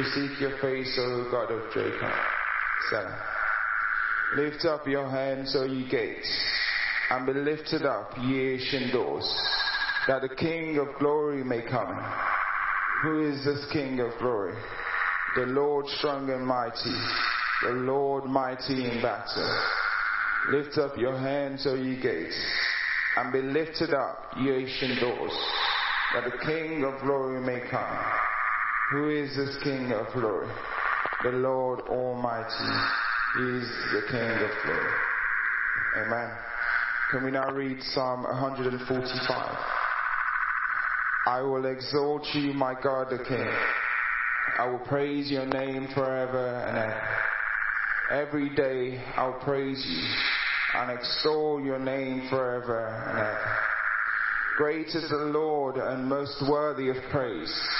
We seek your face, O God of Jacob. Seven. Lift up your hands, O ye gates, and be lifted up, ye ancient doors, that the King of glory may come. Who is this King of glory? The Lord strong and mighty, the Lord mighty in battle. Lift up your hands, O ye gates, and be lifted up, ye ancient doors, that the King of glory may come. Who is this King of glory? The Lord Almighty is the King of glory. Amen. Can we now read Psalm 145? I will exalt you, my God the King. I will praise your name forever and ever. Every day I'll praise you and extol your name forever and ever. Great is the Lord and most worthy of praise.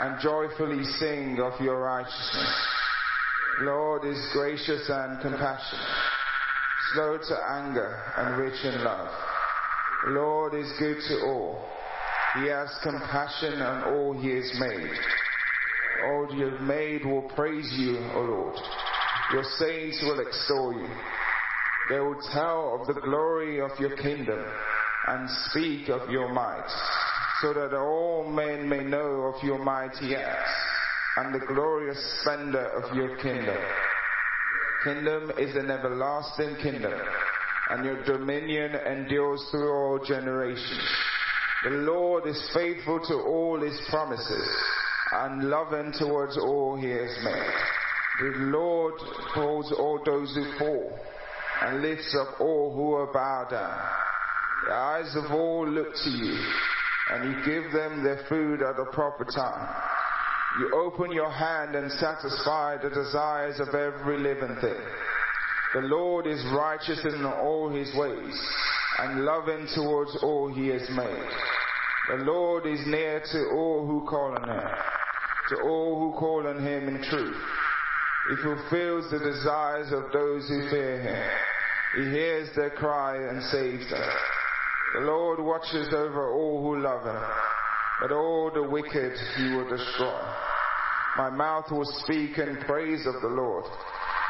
and joyfully sing of your righteousness. Lord is gracious and compassionate, slow to anger and rich in love. Lord is good to all. He has compassion on all he has made. All you have made will praise you, O Lord. Your saints will extol you. They will tell of the glory of your kingdom and speak of your might, so that all men may know of your mighty acts and the glorious splendor of your kingdom. Kingdom is an everlasting kingdom, and your dominion endures through all generations. The Lord is faithful to all his promises and loving towards all he has made. The Lord holds all those who fall and lifts up all who are bowed down. The eyes of all look to you, and you give them their food at the proper time. You open your hand and satisfy the desires of every living thing. The Lord is righteous in all his ways and loving towards all he has made. The Lord is near to all who call on him, to all who call on him in truth. He fulfills the desires of those who fear him. He hears their cry and saves them. The Lord watches over all who love him, but all the wicked he will destroy. My mouth will speak in praise of the Lord.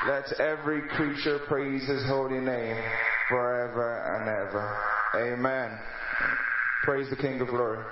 Let every creature praise his holy name forever and ever. Amen. Praise the King of glory.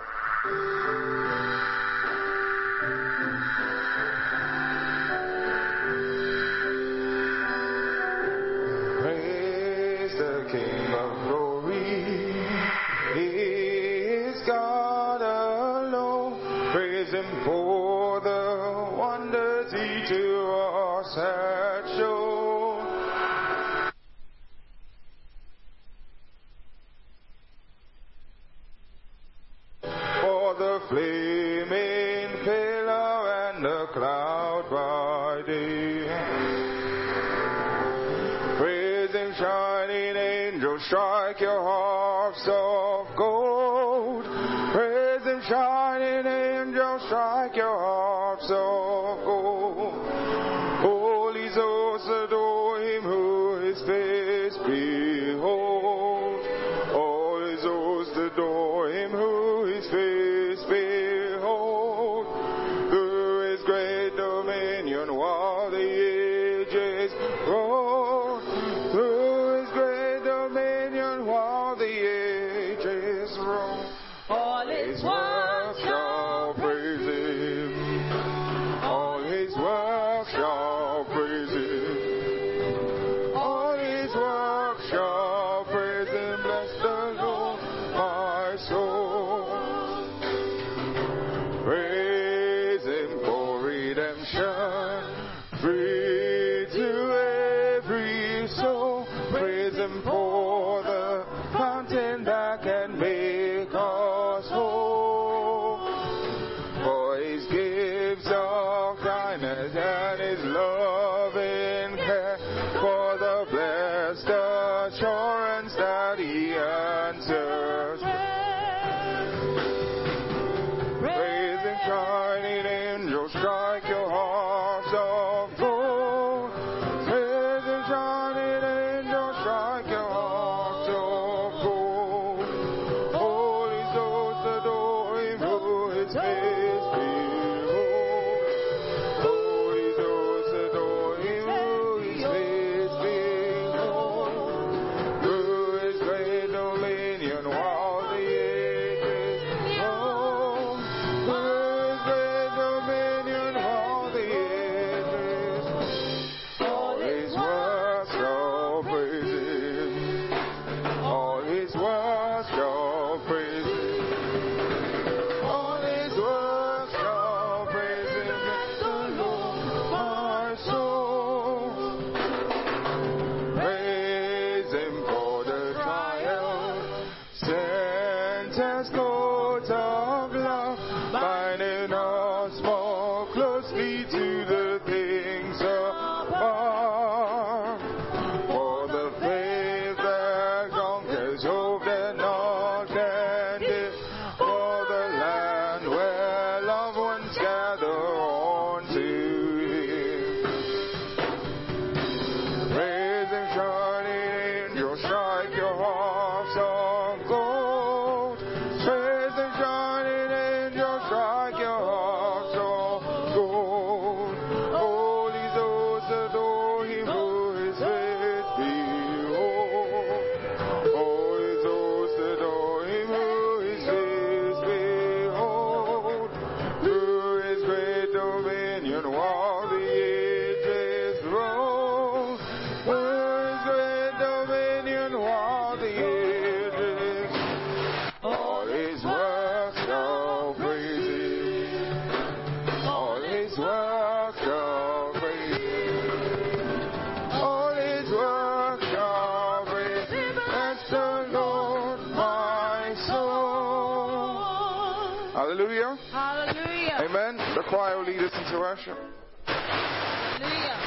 this into worship. Hallelujah.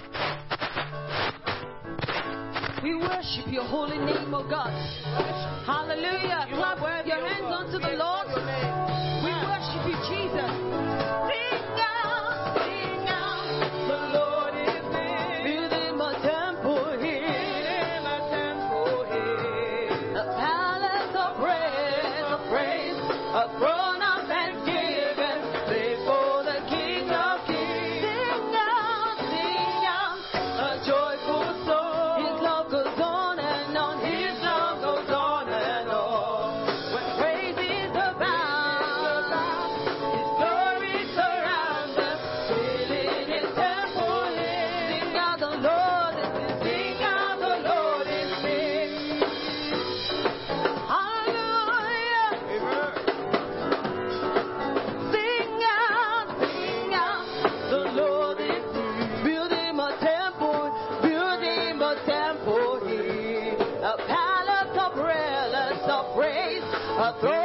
We worship your holy name, O oh God. Hallelujah. Clap your hands unto the Lord. We worship you, Jesus. a todos.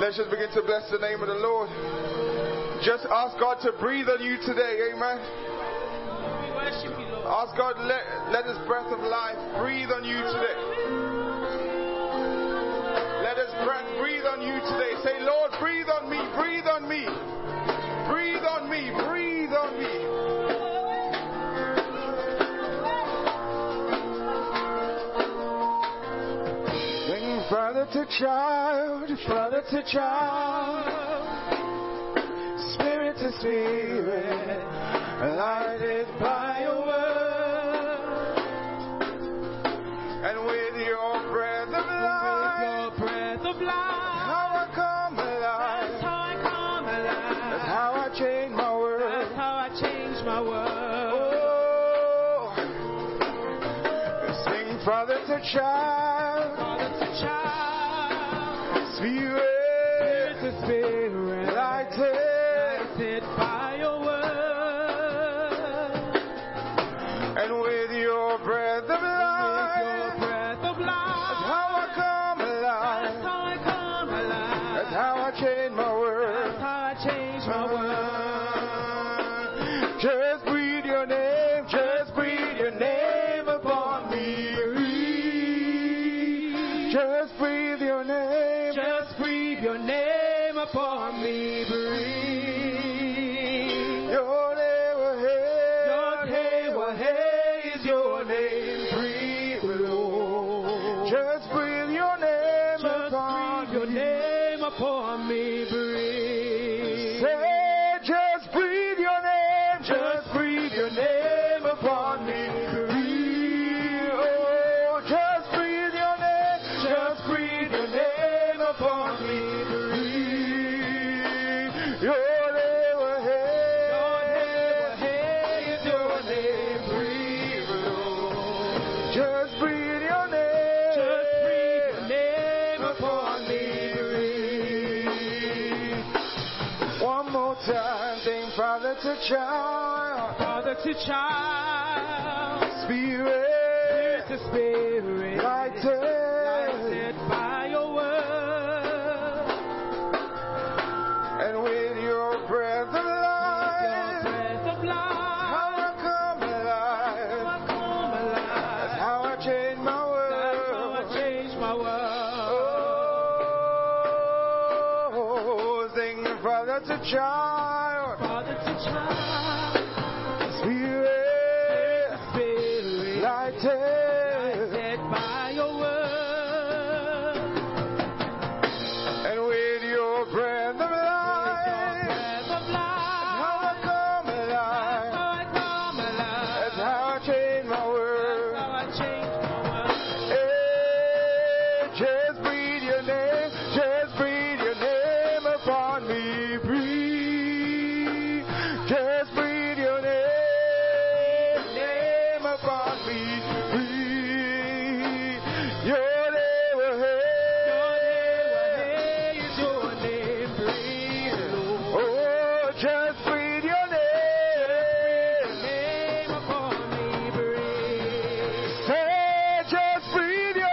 Let's just begin to bless the name of the Lord. Just ask God to breathe on you today. Amen. We worship you, Lord. Ask God, let, let His breath of life breathe on you today. Let His breath breathe on you today. Say, Lord, breathe on me, breathe on me. to child, father to child, spirit to spirit, lighted by your word, and with your breath of life, with your breath of life, how I come alive, that's how I come alive, that's how I change my world, that's how I change my world. Oh, sing father to child. child. Spirit, Spirit lighted, by your word. And with your breath of life, how I come alive. How I change my world. Oh, Father, to child. freedom.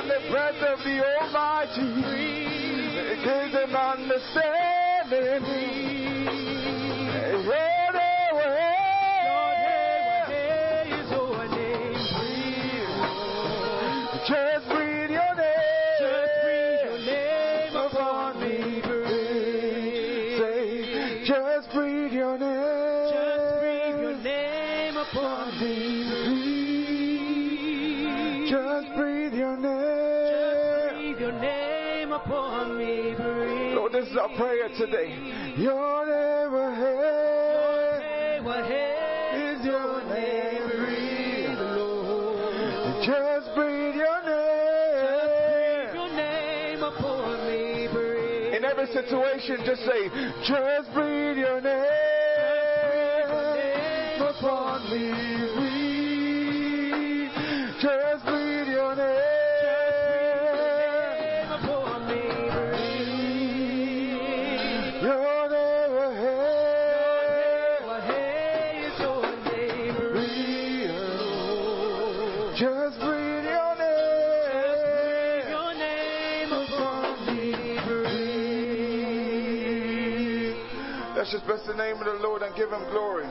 and the breath of the Almighty. gives them understanding. prayer today. Your name ahead, name is Your name Lord. Just breathe Your name. Just breathe Your name upon me. In every situation, just say, just breathe Your name, breathe your name upon me. Bless the name of the Lord and give him glory.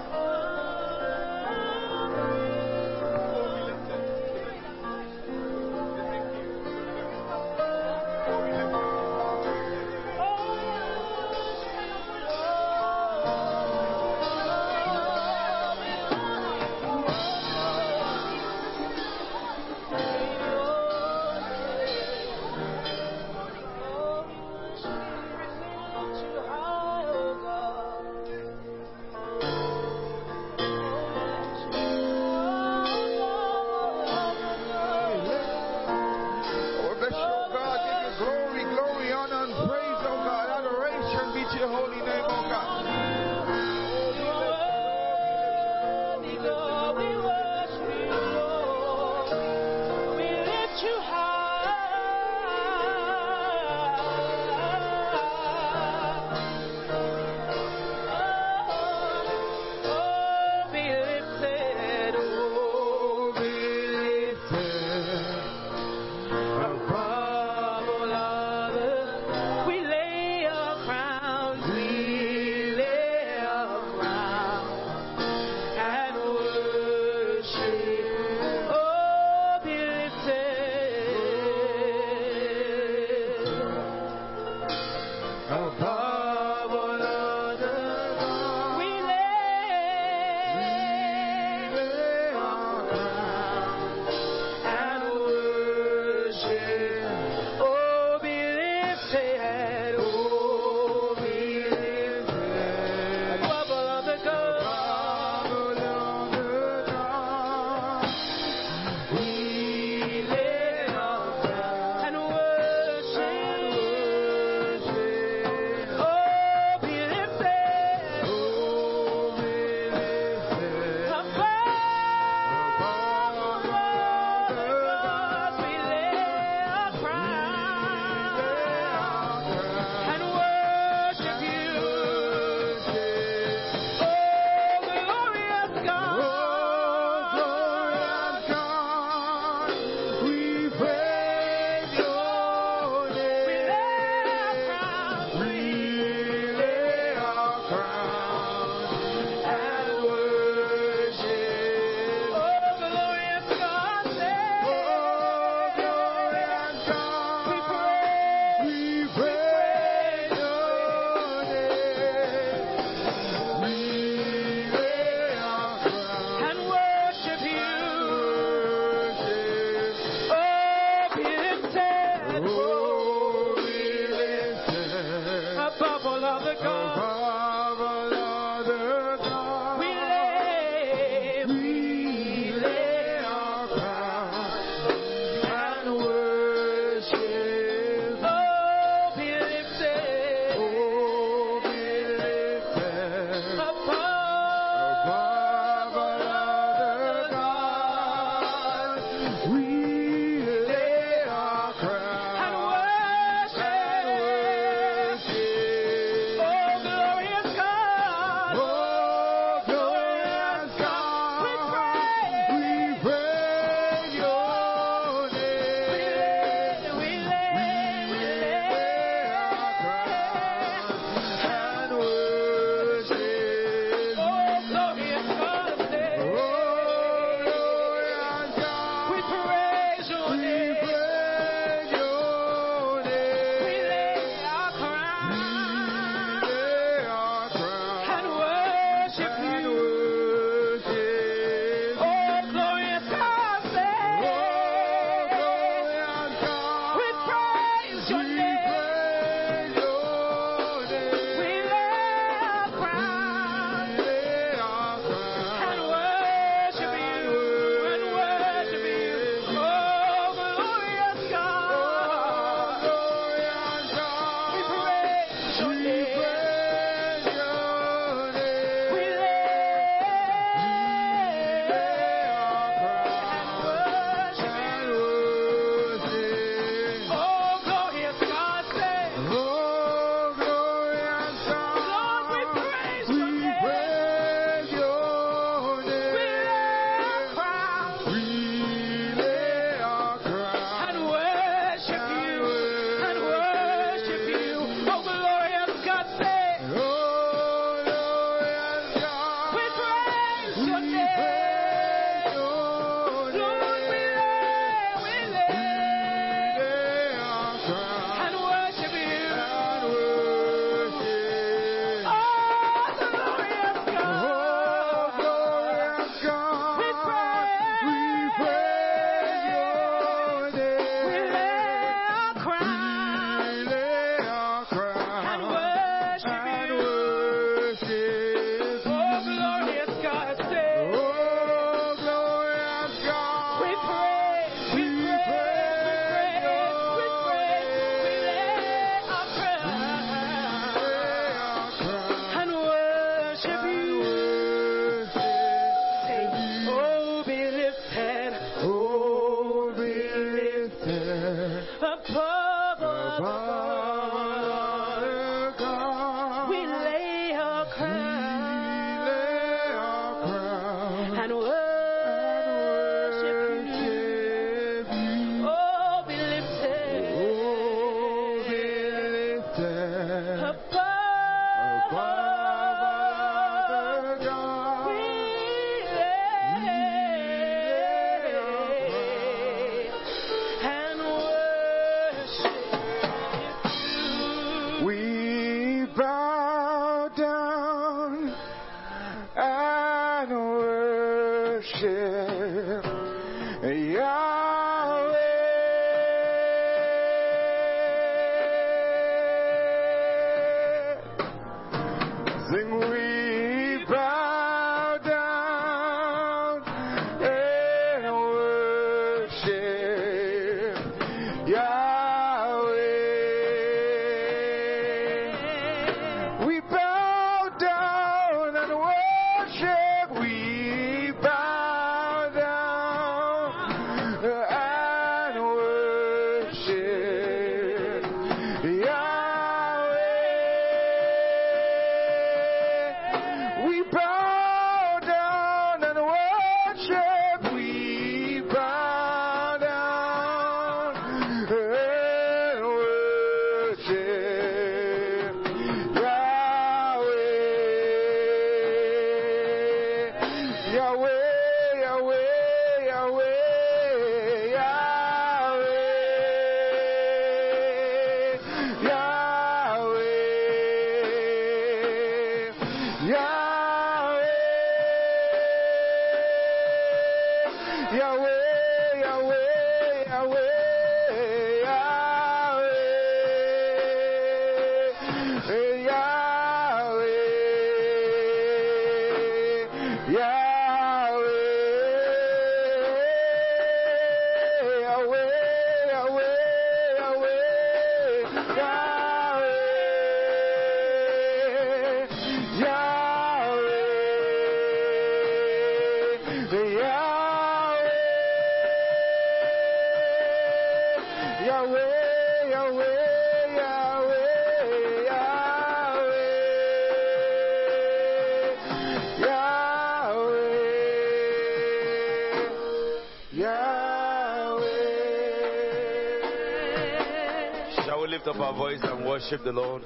Lift up our voice and worship the Lord?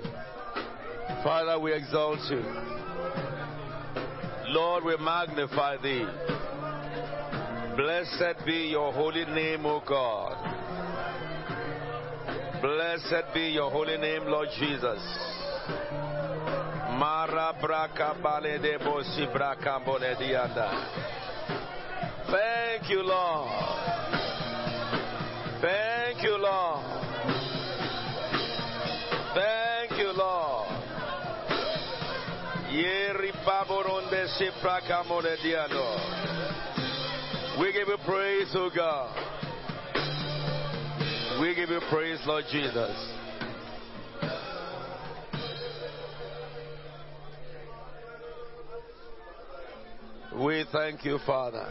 Father, we exalt you. Lord, we magnify thee. Blessed be your holy name, O God. Blessed be your holy name, Lord Jesus. Mara braka bale de bosi braka dianda. Thank you, Lord. We give you praise, O God. We give you praise, Lord Jesus. We thank you, Father.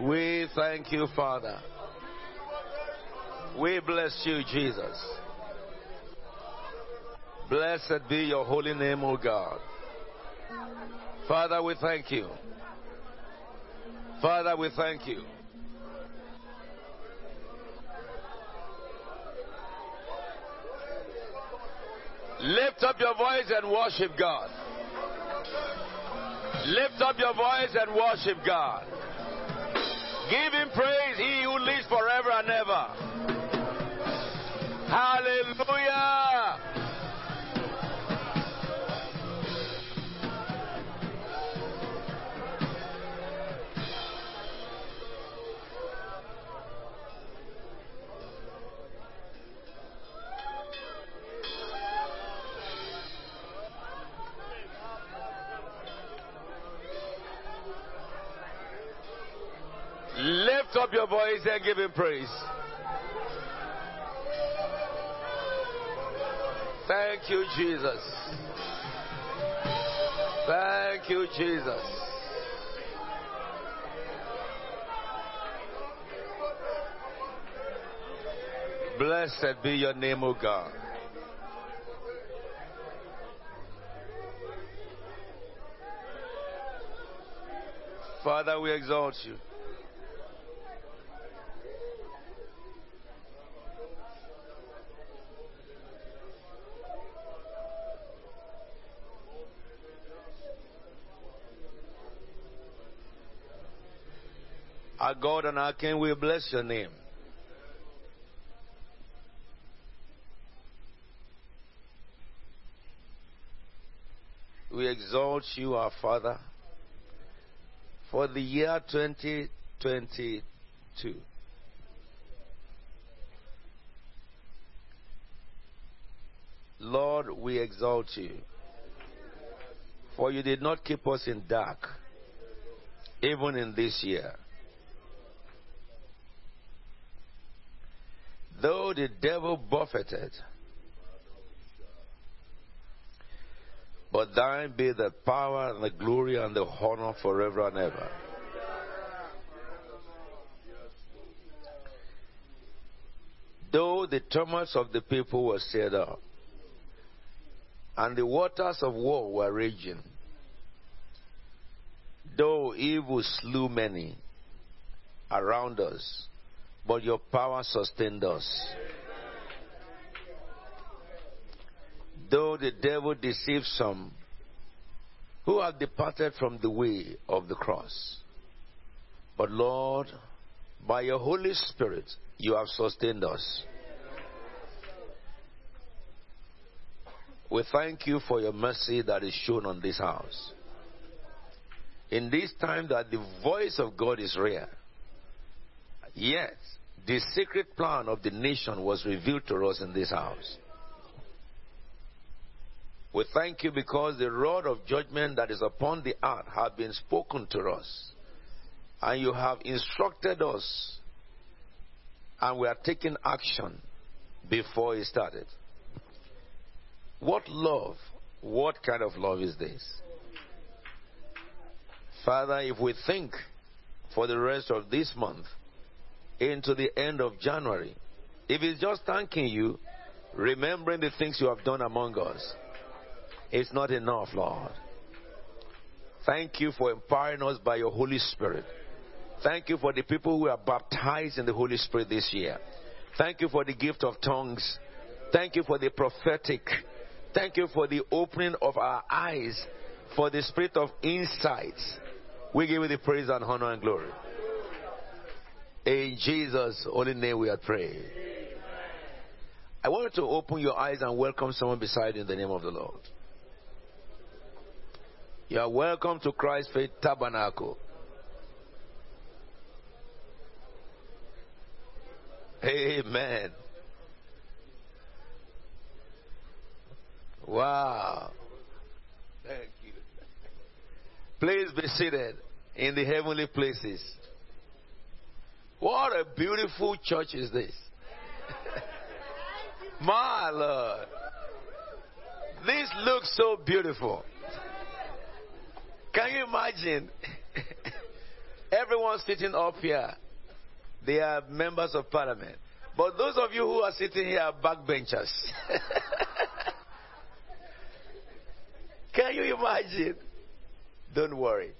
We thank you, Father. We bless you, Jesus. Blessed be your holy name, O God. Father, we thank you. Father, we thank you. Lift up your voice and worship God. Lift up your voice and worship God. Give him praise, he who lives forever and ever. Lift up your voice and give him praise. Thank you, Jesus. Thank you, Jesus. Blessed be your name, O God. Father, we exalt you. Our God and our King, we bless your name. We exalt you, our Father, for the year 2022. Lord, we exalt you, for you did not keep us in dark, even in this year. Though the devil buffeted, but thine be the power and the glory and the honor forever and ever. Though the tumults of the people were stirred up, and the waters of war were raging, though evil slew many around us, but your power sustained us. Though the devil deceived some who have departed from the way of the cross, but Lord, by your Holy Spirit, you have sustained us. We thank you for your mercy that is shown on this house. In this time that the voice of God is rare, yet the secret plan of the nation was revealed to us in this house. We thank you because the rod of judgment that is upon the earth have been spoken to us. And you have instructed us. And we are taking action before it started. What love, what kind of love is this? Father, if we think for the rest of this month into the end of January. If it's just thanking you, remembering the things you have done among us, it's not enough, Lord. Thank you for empowering us by your Holy Spirit. Thank you for the people who are baptized in the Holy Spirit this year. Thank you for the gift of tongues. Thank you for the prophetic. Thank you for the opening of our eyes, for the spirit of insights. We give you the praise and honor and glory. In Jesus' holy name we are praying. I want you to open your eyes and welcome someone beside you in the name of the Lord. You are welcome to Christ Faith Tabernacle. Amen. Wow. Thank you. Please be seated in the heavenly places. What a beautiful church is this. My Lord. This looks so beautiful. Can you imagine? Everyone sitting up here, they are members of parliament. But those of you who are sitting here are backbenchers. Can you imagine? Don't worry.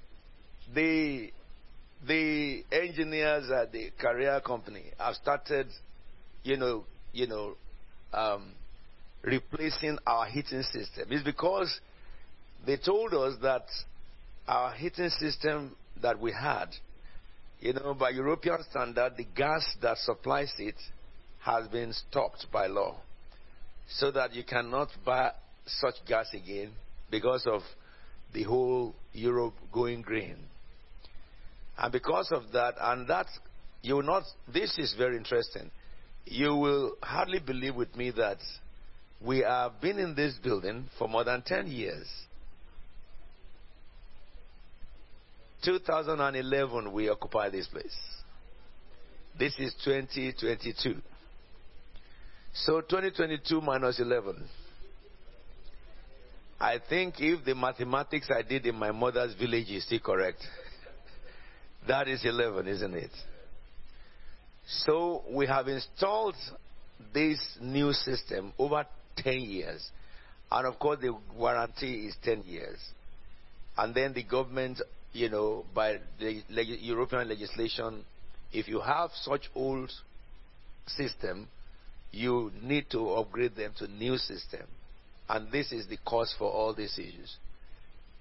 The the engineers at the carrier company have started, you know, you know, um, replacing our heating system. It's because they told us that our heating system that we had, you know, by European standard, the gas that supplies it has been stopped by law, so that you cannot buy such gas again because of the whole Europe going green. And because of that, and that, you will not, this is very interesting. You will hardly believe with me that we have been in this building for more than 10 years. 2011, we occupy this place. This is 2022. So 2022 minus 11. I think if the mathematics I did in my mother's village is still correct, that is 11, isn't it? So we have installed this new system over 10 years. And of course, the warranty is 10 years. And then the government, you know, by the European legislation, if you have such old system, you need to upgrade them to new system. And this is the cause for all these issues.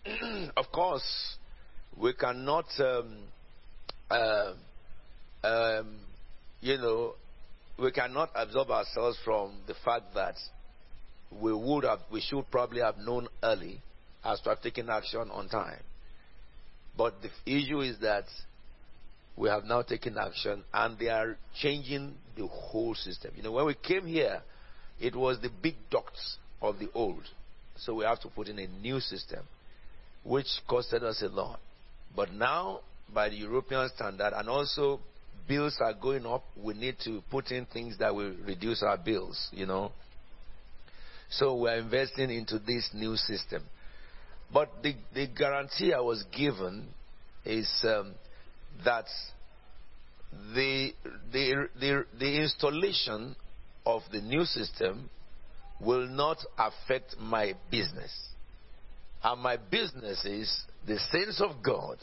of course, we cannot, um, uh, um, you know, we cannot absorb ourselves from the fact that we would have, we should probably have known early as to have taken action on time. But the issue is that we have now taken action and they are changing the whole system. You know, when we came here, it was the big ducts of the old. So we have to put in a new system, which costed us a lot. But now, by the European standard, and also bills are going up, we need to put in things that will reduce our bills, you know. So we're investing into this new system. But the, the guarantee I was given is um, that the, the, the, the installation of the new system will not affect my business. And my business is the saints of God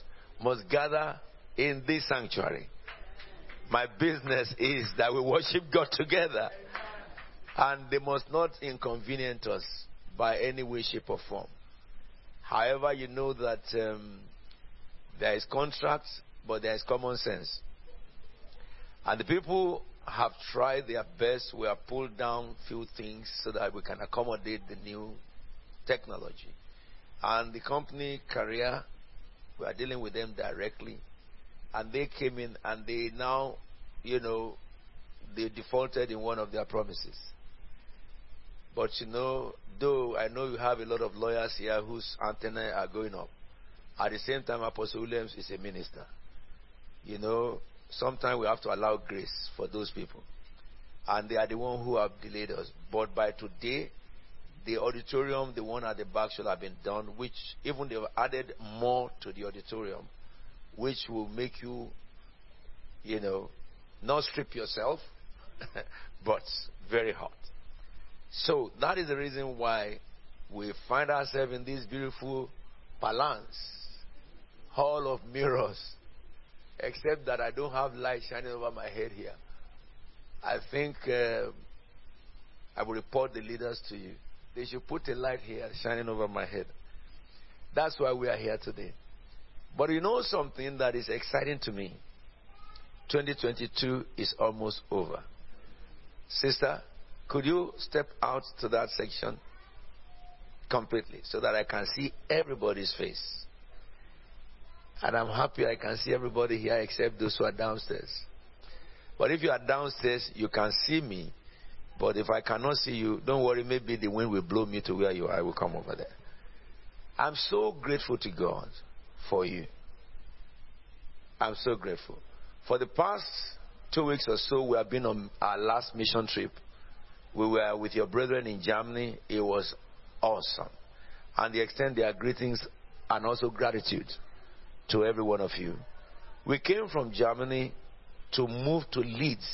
must gather in this sanctuary. My business is that we worship God together. And they must not inconvenience us by any way, shape, or form. However, you know that um, there is contract, but there is common sense. And the people have tried their best. We have pulled down few things so that we can accommodate the new technology. And the company Carrier, we are dealing with them directly. And they came in and they now, you know, they defaulted in one of their promises. But you know, though I know you have a lot of lawyers here whose antennae are going up, at the same time, Apostle Williams is a minister. You know, sometimes we have to allow grace for those people. And they are the ones who have delayed us. But by today, the auditorium, the one at the back, should have been done, which even they've added more to the auditorium, which will make you, you know, Not strip yourself, but very hot. So that is the reason why we find ourselves in this beautiful palace, hall of mirrors, except that I don't have light shining over my head here. I think uh, I will report the leaders to you. They should put a light here shining over my head. That's why we are here today. But you know something that is exciting to me? 2022 is almost over. Sister, could you step out to that section completely so that I can see everybody's face? And I'm happy I can see everybody here except those who are downstairs. But if you are downstairs, you can see me. But if I cannot see you, don't worry, maybe the wind will blow me to where you are. I will come over there. I'm so grateful to God for you. I'm so grateful. For the past two weeks or so, we have been on our last mission trip. We were with your brethren in Germany. It was awesome. And they extend their greetings and also gratitude to every one of you. We came from Germany to move to Leeds.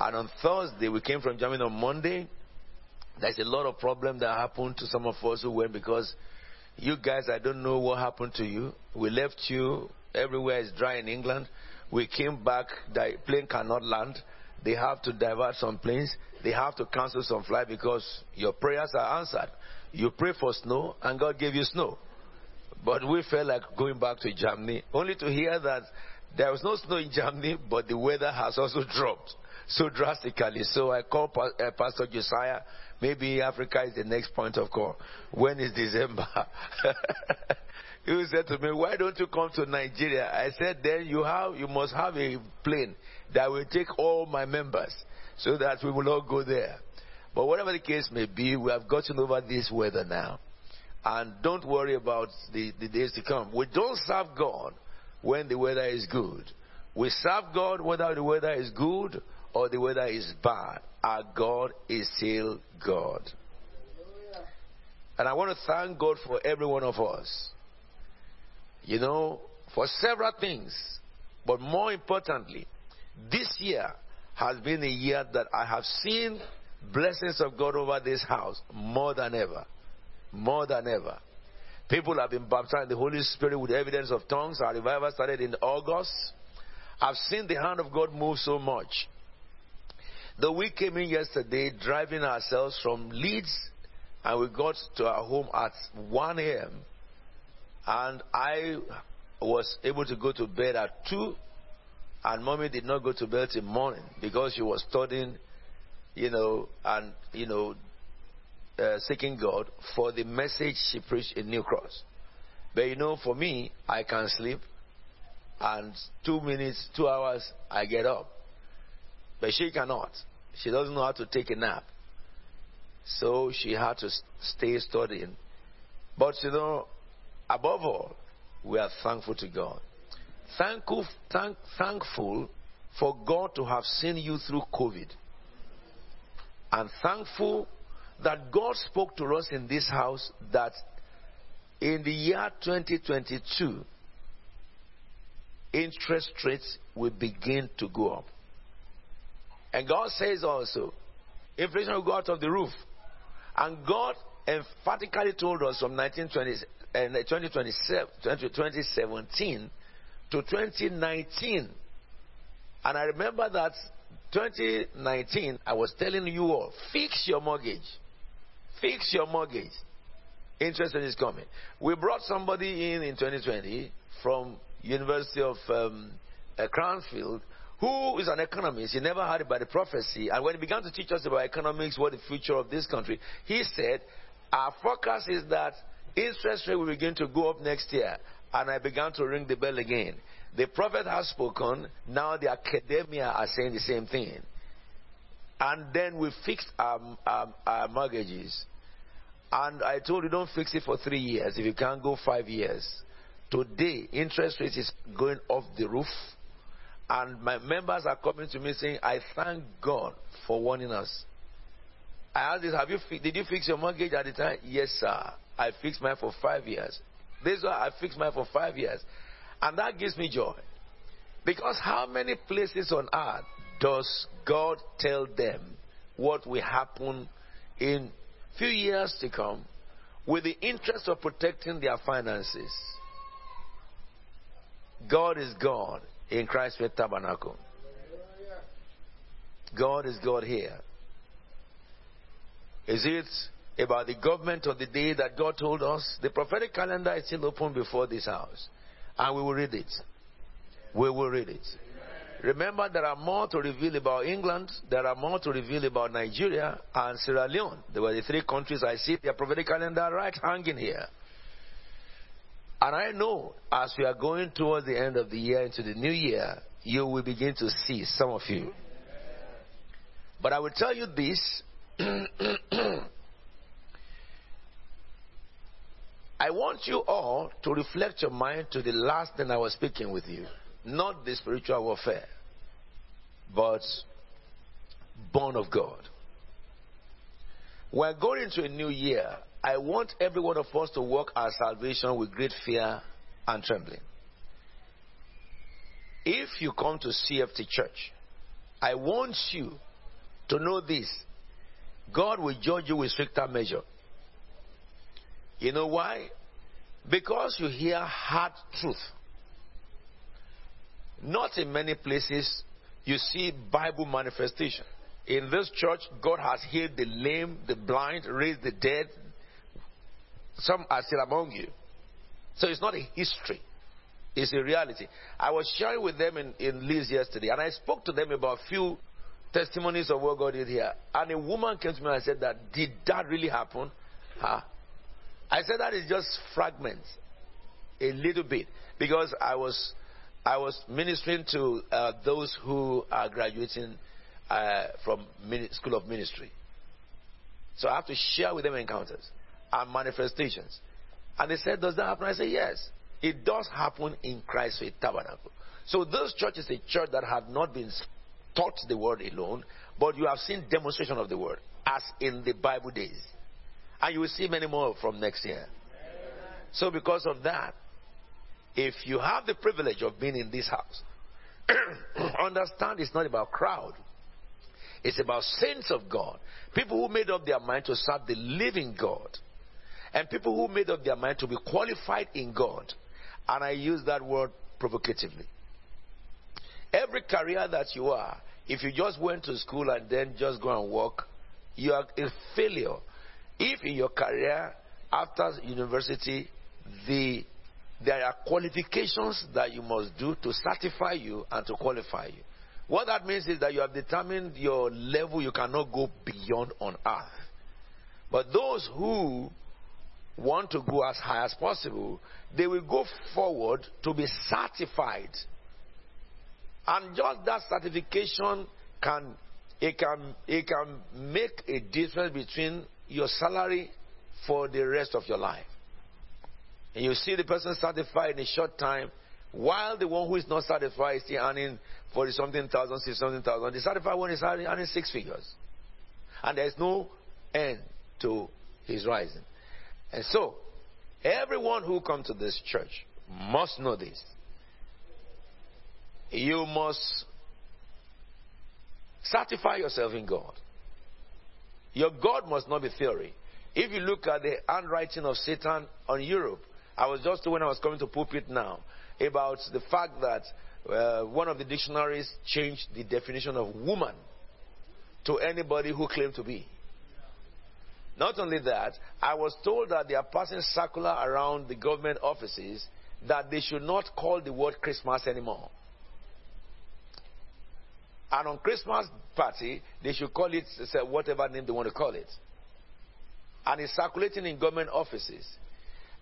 And on Thursday, we came from Germany on Monday. There's a lot of problem that happened to some of us who went because you guys, I don't know what happened to you. We left you. Everywhere is dry in England. We came back. The plane cannot land. They have to divert some planes. They have to cancel some flights because your prayers are answered. You pray for snow, and God gave you snow. But we felt like going back to Germany, only to hear that there was no snow in Germany, but the weather has also dropped so drastically. So I called uh, Pastor Josiah. Maybe Africa is the next point of call. When is December? he said to me, "Why don't you come to Nigeria?" I said, "Then you have, you must have a plane that will take all my members, so that we will all go there." But whatever the case may be, we have gotten over this weather now. And don't worry about the, the days to come. We don't serve God when the weather is good. We serve God whether the weather is good or the weather is bad. Our God is still God. And I want to thank God for every one of us. You know, for several things. But more importantly, this year has been a year that I have seen blessings of God over this house more than ever. More than ever. People have been baptized in the Holy Spirit with evidence of tongues. Our revival started in August. I've seen the hand of God move so much. The we came in yesterday driving ourselves from Leeds and we got to our home at 1 a.m. And I was able to go to bed at 2 and mommy did not go to bed till morning because she was studying, you know, and, you know, uh, seeking God for the message she preached in New Cross. But you know, for me, I can sleep, and two minutes, two hours, I get up. But she cannot. She doesn't know how to take a nap. So she had to stay studying. But you know, above all, we are thankful to God. Thankful, thank, thankful for God to have seen you through COVID. And thankful that God spoke to us in this house that in the year 2022, interest rates will begin to go up. And God says also, inflation will go out of the roof. And God emphatically told us from 1920, uh, 2017 to 2019. And I remember that 2019, I was telling you all, fix your mortgage. Fix your mortgage. Interest is coming. We brought somebody in in 2020 from University of um, uh, Cranfield who is an economist. He never heard about the prophecy. And when he began to teach us about economics, what the future of this country, he said, our forecast is that interest rate will begin to go up next year. And I began to ring the bell again. The prophet has spoken. Now the academia are saying the same thing. And then we fixed our, our, our mortgages. And I told you don't fix it for three years. If you can't go five years. Today, interest rate is going off the roof. And my members are coming to me saying, I thank God for warning us. I asked this, have you, did you fix your mortgage at the time? Yes, sir. I fixed mine for five years. This is why I fixed mine for five years. And that gives me joy. Because how many places on earth does God tell them what will happen in few years to come with the interest of protecting their finances? God is God in Christ Faith Tabernacle. God is God here. Is it about the government of the day that God told us? The prophetic calendar is still open before this house, and we will read it. We will read it. Remember, there are more to reveal about England, there are more to reveal about Nigeria and Sierra Leone. There were the three countries I see their prophetic calendar right hanging here. And I know as we are going towards the end of the year into the new year, you will begin to see some of you. But I will tell you this. I want you all to reflect your mind to the last thing I was speaking with you. Not the spiritual warfare, but born of God. We're going into a new year. I want every one of us to walk our salvation with great fear and trembling. If you come to CFT Church, I want you to know this God will judge you with stricter measure. You know why? Because you hear hard truth. Not in many places you see Bible manifestation. In this church, God has healed the lame, the blind, raised the dead. Some are still among you. So it's not a history, it's a reality. I was sharing with them in, in Leeds yesterday, and I spoke to them about a few testimonies of what God did here. And a woman came to me and said that, did that really happen? Huh? I said that is just fragments, a little bit, because I was I was ministering to uh, those who are graduating uh, from School of Ministry. So I have to share with them encounters and manifestations. And they said, Does that happen? I said, Yes. It does happen in Christ's Faith Tabernacle. So this church is a church that had not been taught the word alone, but you have seen demonstration of the word, as in the Bible days. And you will see many more from next year. So, because of that, if you have the privilege of being in this house, understand it's not about crowd. It's about saints of God. People who made up their mind to serve the living God. And people who made up their mind to be qualified in God. And I use that word provocatively. Every career that you are, if you just went to school and then just go and work, you are a failure. If in your career, after university, the, there are qualifications that you must do to certify you and to qualify you. What that means is that you have determined your level, you cannot go beyond on earth. But those who want to go as high as possible, they will go forward to be certified. And just that certification can it can it can make a difference between your salary for the rest of your life. And you see the person certified in a short time, while the one who is not certified is still earning forty something thousand, six something thousand. The certified one is earning six figures, and there is no end to his rising. And so, everyone who comes to this church must know this. You must certify yourself in God. Your God must not be theory. If you look at the handwriting of Satan on Europe, I was just when I was coming to pulpit now about the fact that uh, one of the dictionaries changed the definition of woman to anybody who claimed to be. Not only that, I was told that they are passing circular around the government offices that they should not call the word Christmas anymore. And on Christmas party, they should call it uh, whatever name they want to call it. And it's circulating in government offices.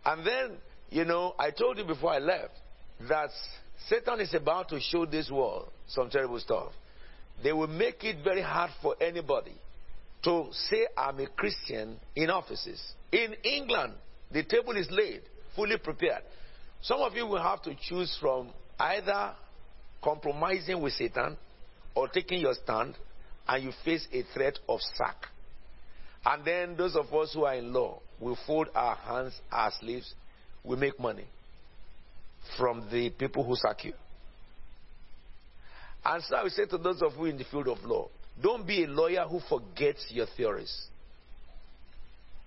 And then, you know, I told you before I left that Satan is about to show this world some terrible stuff. They will make it very hard for anybody to say I'm a Christian in offices. In England, the table is laid, fully prepared. Some of you will have to choose from either compromising with Satan or taking your stand and you face a threat of sack. And then those of us who are in law will fold our hands, our sleeves, we make money from the people who sack you. And so I say to those of you in the field of law, don't be a lawyer who forgets your theories.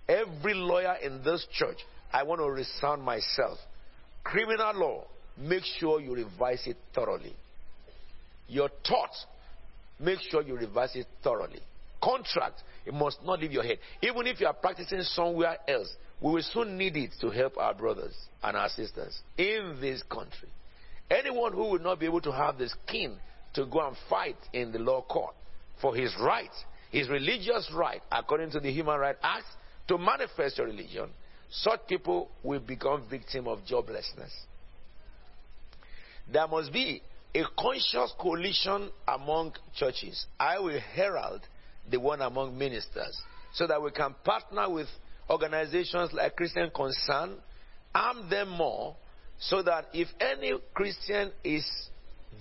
Every lawyer in this church, I want to resound myself. Criminal law, make sure you revise it thoroughly. Your torts, make sure you revise it thoroughly. Contract, it must not leave your head. Even if you are practicing somewhere else, we will soon need it to help our brothers and our sisters in this country. Anyone who will not be able to have the skin to go and fight in the law court for his right, his religious right, according to the Human Rights Act, to manifest your religion, such people will become victims of joblessness. There must be a conscious coalition among churches. I will herald the one among ministers so that we can partner with organizations like Christian Concern, arm them more so that if any Christian is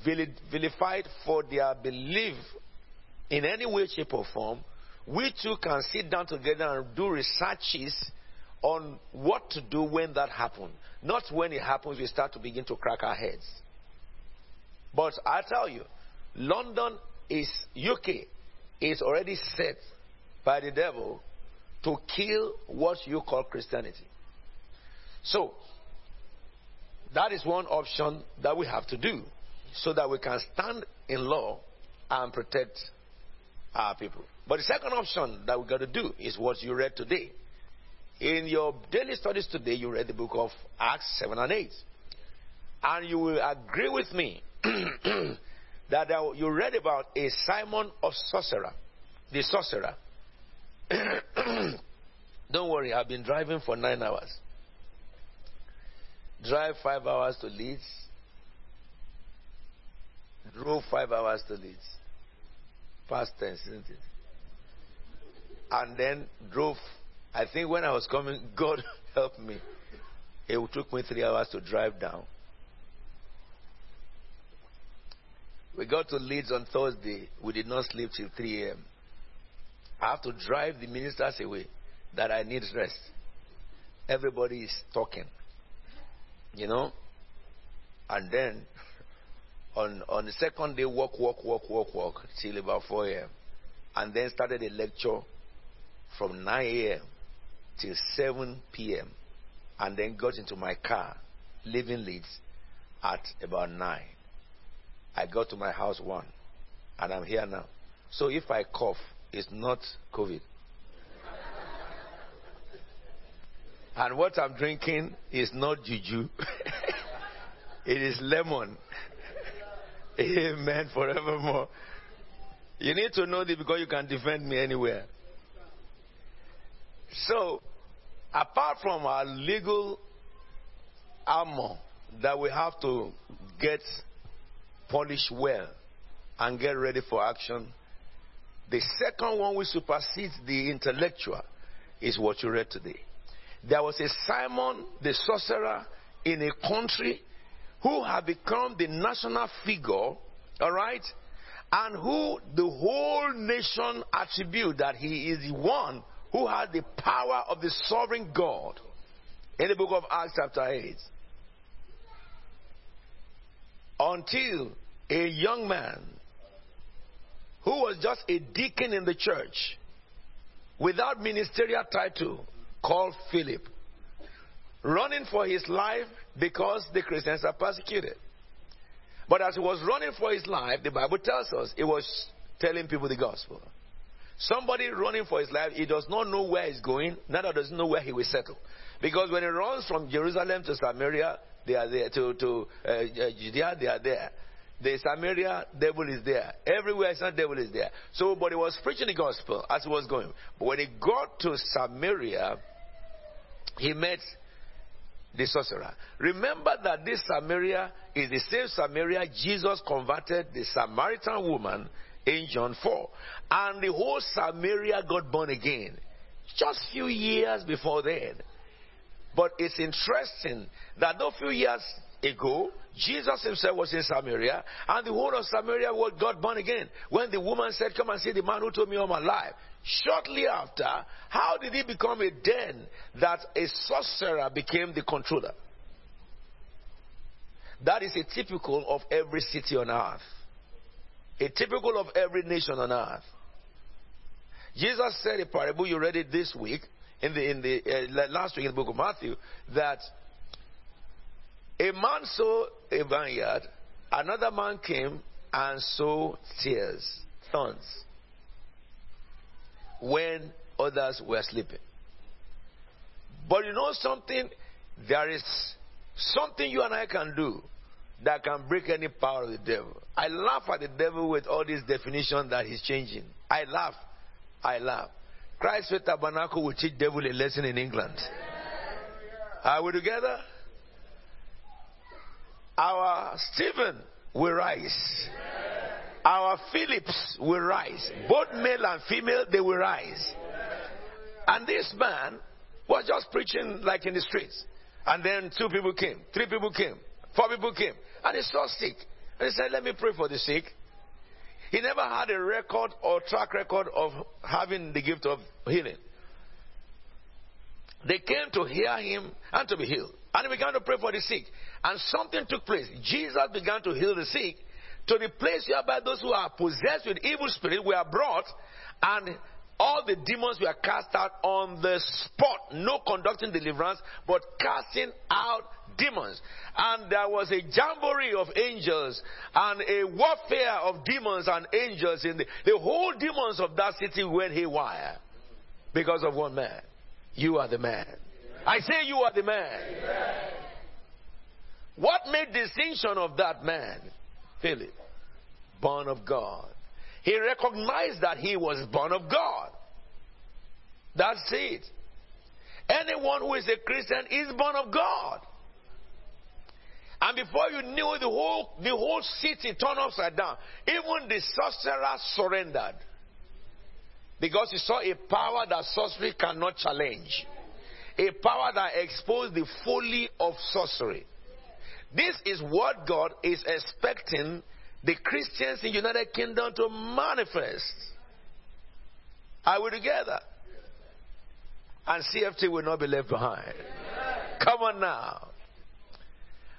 vilified for their belief in any way, shape, or form, we too can sit down together and do researches on what to do when that happens. Not when it happens, we start to begin to crack our heads. But I tell you, London is, UK is already set by the devil to kill what you call Christianity. So, that is one option that we have to do so that we can stand in law and protect our people. But the second option that we got to do is what you read today. In your daily studies today, you read the book of Acts 7 and 8. And you will agree with me that you read about a Simon of Sorcerer, the sorcerer. Don't worry, I've been driving for nine hours. Drive five hours to Leeds. Drove five hours to Leeds. Past tense, isn't it? And then drove. I think when I was coming, God helped me. It took me three hours to drive down. We got to Leeds on Thursday. We did not sleep till 3 a.m. I have to drive the ministers away that I need rest. Everybody is talking, you know. And then on on the second day, walk, walk, walk, walk, walk till about 4 a.m. And then started a lecture from 9 a.m. till 7 p.m. And then got into my car, leaving Leeds at about 9. I got to my house 1. And I'm here now. So if I cough, it's not COVID. And what I'm drinking is not juju. it is lemon. Amen forevermore. You need to know this because you can defend me anywhere. So, apart from our legal armor that we have to get polished well and get ready for action, the second one which supersedes the intellectual is what you read today. There was a Simon the sorcerer in a country who had become the national figure, all right, and who the whole nation attribute that he is the one who had the power of the sovereign God. In the book of Acts, chapter 8. Until a young man who was just a deacon in the church without ministerial title called Philip, running for his life because the Christians are persecuted. But as he was running for his life, the Bible tells us he was telling people the gospel. Somebody running for his life, he does not know where he's going, neither does he know where he will settle. Because when he runs from Jerusalem to Samaria, they are there. To, to uh, Judea, they are there. The Samaria, devil is there. Everywhere it's not devil is there. So, but he was preaching the gospel as he was going. But when he got to Samaria, he met the sorcerer. Remember that this Samaria is the same Samaria Jesus converted the Samaritan woman in John 4. And the whole Samaria got born again. Just few years before then. But it's interesting that those few years ago, Jesus himself was in Samaria, and the whole of Samaria was got born again. When the woman said, Come and see the man who told me all my life. Shortly after, how did he become a den that a sorcerer became the controller? That is a typical of every city on earth. a typical of every nation on earth. Jesus said a parable, you read it this week, in the, in the uh, last week in the book of Matthew, that a man sowed a vineyard, another man came and sowed tears, thorns, when others were sleeping. But you know something? There is something you and I can do that can break any power of the devil. I laugh at the devil with all these definitions that he's changing. I laugh. I laugh. Christ Faith Tabernacle will teach devil a lesson in England. Are we together? Our Stephen will rise. Our Phillips will rise. Both male and female, they will rise. And this man was just preaching like in the streets. And then two people came, three people came, four people came, and he saw sick. And he said, Let me pray for the sick. He never had a record or track record of having the gift of healing. They came to hear him and to be healed. And he began to pray for the sick. And something took place. Jesus began to heal the sick to the place whereby those who are possessed with evil spirit were brought and all the demons were cast out on the spot. No conducting deliverance, but casting out demons. And there was a jamboree of angels and a warfare of demons and angels. In the, the whole demons of that city went haywire because of one man. You are the man. I say you are the man. What made distinction of that man? Philip, born of God. He recognized that he was born of God. That's it. Anyone who is a Christian is born of God. And before you knew it, the whole, the whole city turned upside down. Even the sorcerer surrendered. Because he saw a power that sorcery cannot challenge. A power that exposed the folly of sorcery. This is what God is expecting the Christians in United Kingdom to manifest. Are we together? And CFT will not be left behind. Come on now.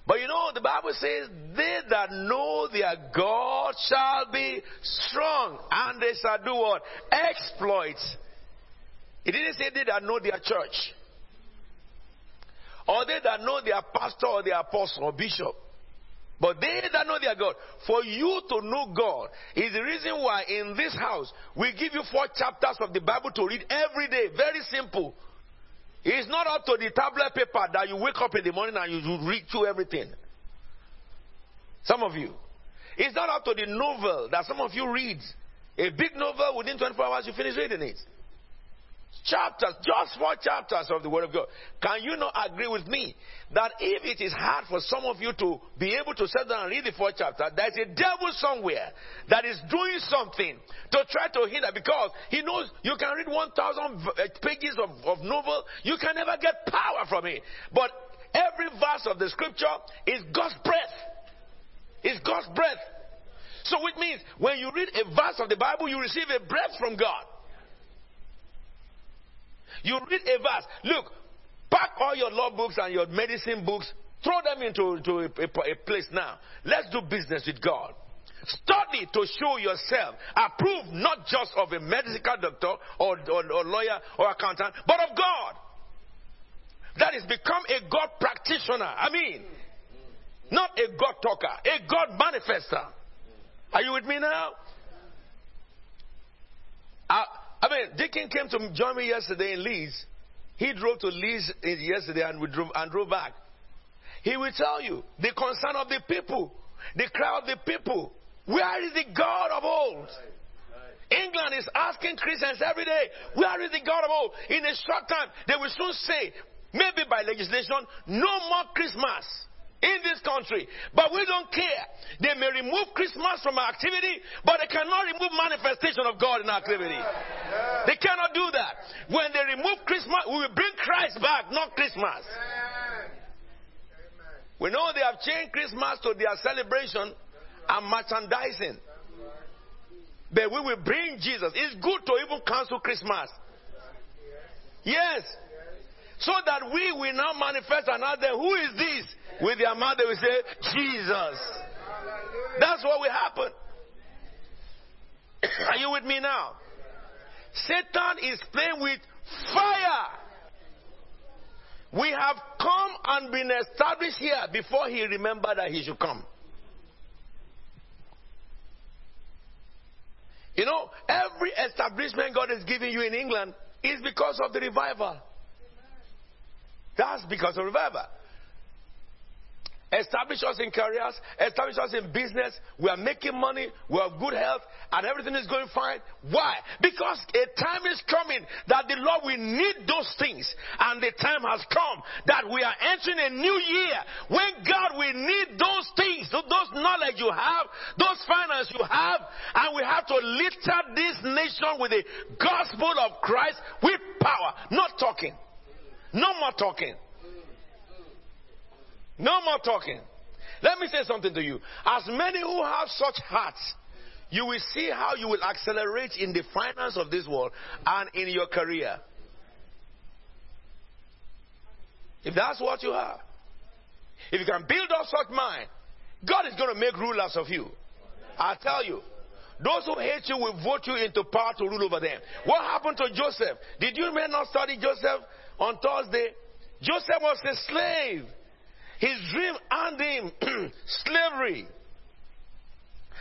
But you know, the Bible says, they that know their God shall be strong, and they shall do what? Exploits. It didn't say they that know their church, or they that know their pastor, or their apostle, or bishop. But they that know their God, for you to know God, is the reason why in this house we give you four chapters of the Bible to read every day. Very simple. It's not up to the tablet paper that you wake up in the morning and you read through everything. Some of you. It's not up to the novel that some of you read. A big novel, within 24 hours, you finish reading it chapters, just four chapters of the Word of God. Can you not agree with me that if it is hard for some of you to be able to sit down and read the four chapters, there's a devil somewhere that is doing something to try to hinder because he knows you can read 1,000 uh, pages of, of novel, you can never get power from it. But every verse of the scripture is God's breath. It's God's breath. So which means when you read a verse of the Bible, you receive a breath from God. You read a verse. Look, pack all your law books and your medicine books, throw them into, into a, a, a place now. Let's do business with God. Study to show yourself approved not just of a medical doctor or, or, or, lawyer or accountant, but of God. That is become a God practitioner. I mean, not a God talker, a God manifester. Are you with me now? Uh, I mean, Deacon came to join me yesterday in Leeds. He drove to Leeds yesterday and we drove and drove back. He will tell you the concern of the people, the cry of the people. Where is the God of old? England is asking Christians every day, where is the God of old? In a short time, they will soon say, maybe by legislation, no more Christmas in this country. But we don't care. They may remove Christmas from our activity, but they cannot remove manifestation of God in our activity. They cannot do that. When they remove Christmas, we will bring Christ back, not Christmas. We know they have changed Christmas to their celebration and merchandising. But we will bring Jesus. It's good to even cancel Christmas. Yes. So that we will now manifest another. Who is this? With their mouth, they will say, Jesus. That's what will happen. Are you with me now? Satan is playing with fire. We have come and been established here before he remembered that he should come. You know, every establishment God is giving you in England is because of the revival. That's because of revival. Establish us in careers, establish us in business. We are making money, we have good health, and everything is going fine. Why? Because a time is coming that the Lord will need those things, and the time has come that we are entering a new year when God will need those things, those knowledge you have, those finance you have, and we have to lift up this nation with the gospel of Christ with power, not talking. No more talking. No more talking. Let me say something to you. As many who have such hearts, you will see how you will accelerate in the finance of this world and in your career. If that's what you have, if you can build up such mind, God is going to make rulers of you. I tell you. Those who hate you will vote you into power to rule over them. What happened to Joseph? Did you men not study Joseph on Thursday? Joseph was a slave. His dream earned him slavery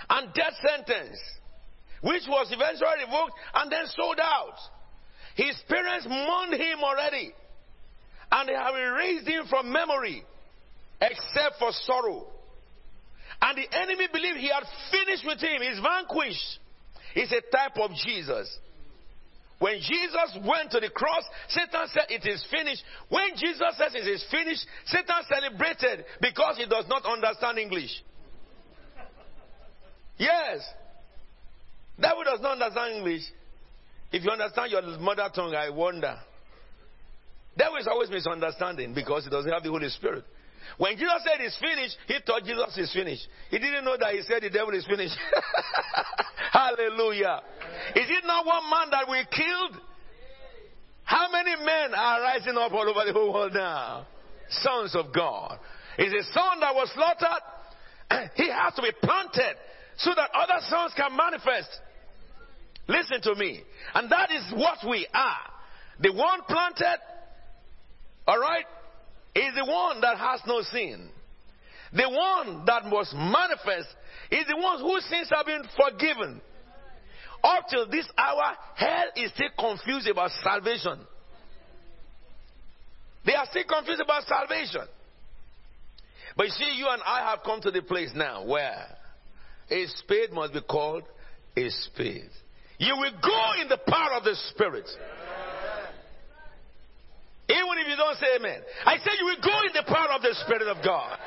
and death sentence, which was eventually revoked and then sold out. His parents mourned him already, and they have erased him from memory, except for sorrow. And the enemy believed he had finished with him, he's vanquished. He's a type of Jesus. When Jesus went to the cross, Satan said, It is finished. When Jesus says it is finished, Satan celebrated because he does not understand English. Yes. Devil does not understand English. If you understand your mother tongue, I wonder. Devil is always misunderstanding because he doesn't have the Holy Spirit. When Jesus said it's finished, he thought Jesus is finished. He didn't know that he said the devil is finished. Hallelujah. Is it not one man that we killed? How many men are rising up all over the whole world now? Sons of God. Is a son that was slaughtered? he has to be planted so that other sons can manifest. Listen to me. And that is what we are. The one planted, all right, is the one that has no sin. The one that was manifest is the one whose sins have been forgiven. Up till this hour, hell is still confused about salvation. They are still confused about salvation. But you see, you and I have come to the place now where a spade must be called a spade. You will go in the power of the Spirit. Even if you don't say amen. I said you will go in the power of the Spirit of God.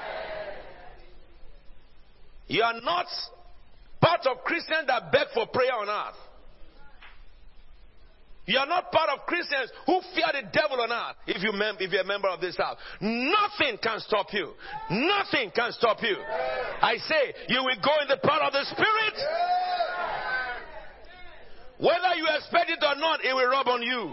You are not part of Christians that beg for prayer on earth. You are not part of Christians who fear the devil on earth if, you mem- if you're a member of this house. Nothing can stop you. Nothing can stop you. I say, you will go in the power of the Spirit. Whether you expect it or not, it will rub on you.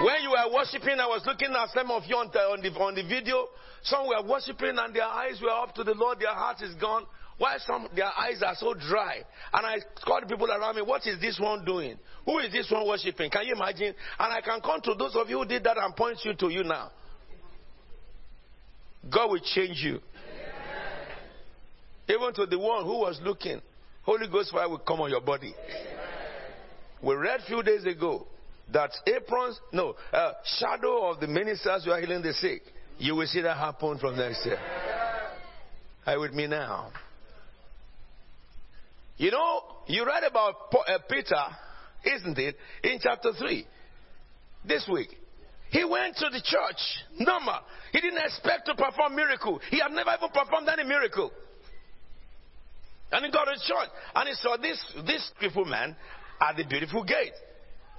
When you were worshiping, I was looking at some of you on the, on the, on the video. Some were worshiping and their eyes were up to the Lord, their heart is gone. Why some their eyes are so dry? And I called people around me, what is this one doing? Who is this one worshiping? Can you imagine? And I can come to those of you who did that and point you to you now. God will change you. Even to the one who was looking, Holy Ghost fire will come on your body. We read a few days ago that aprons, no, uh, shadow of the ministers who are healing the sick. You will see that happen from next year. Are with me now? You know, you read about uh, Peter, isn't it, in chapter 3 this week. He went to the church, number. He didn't expect to perform miracle. He had never even performed any miracle. And he got to church and he saw this this beautiful man at the beautiful gate.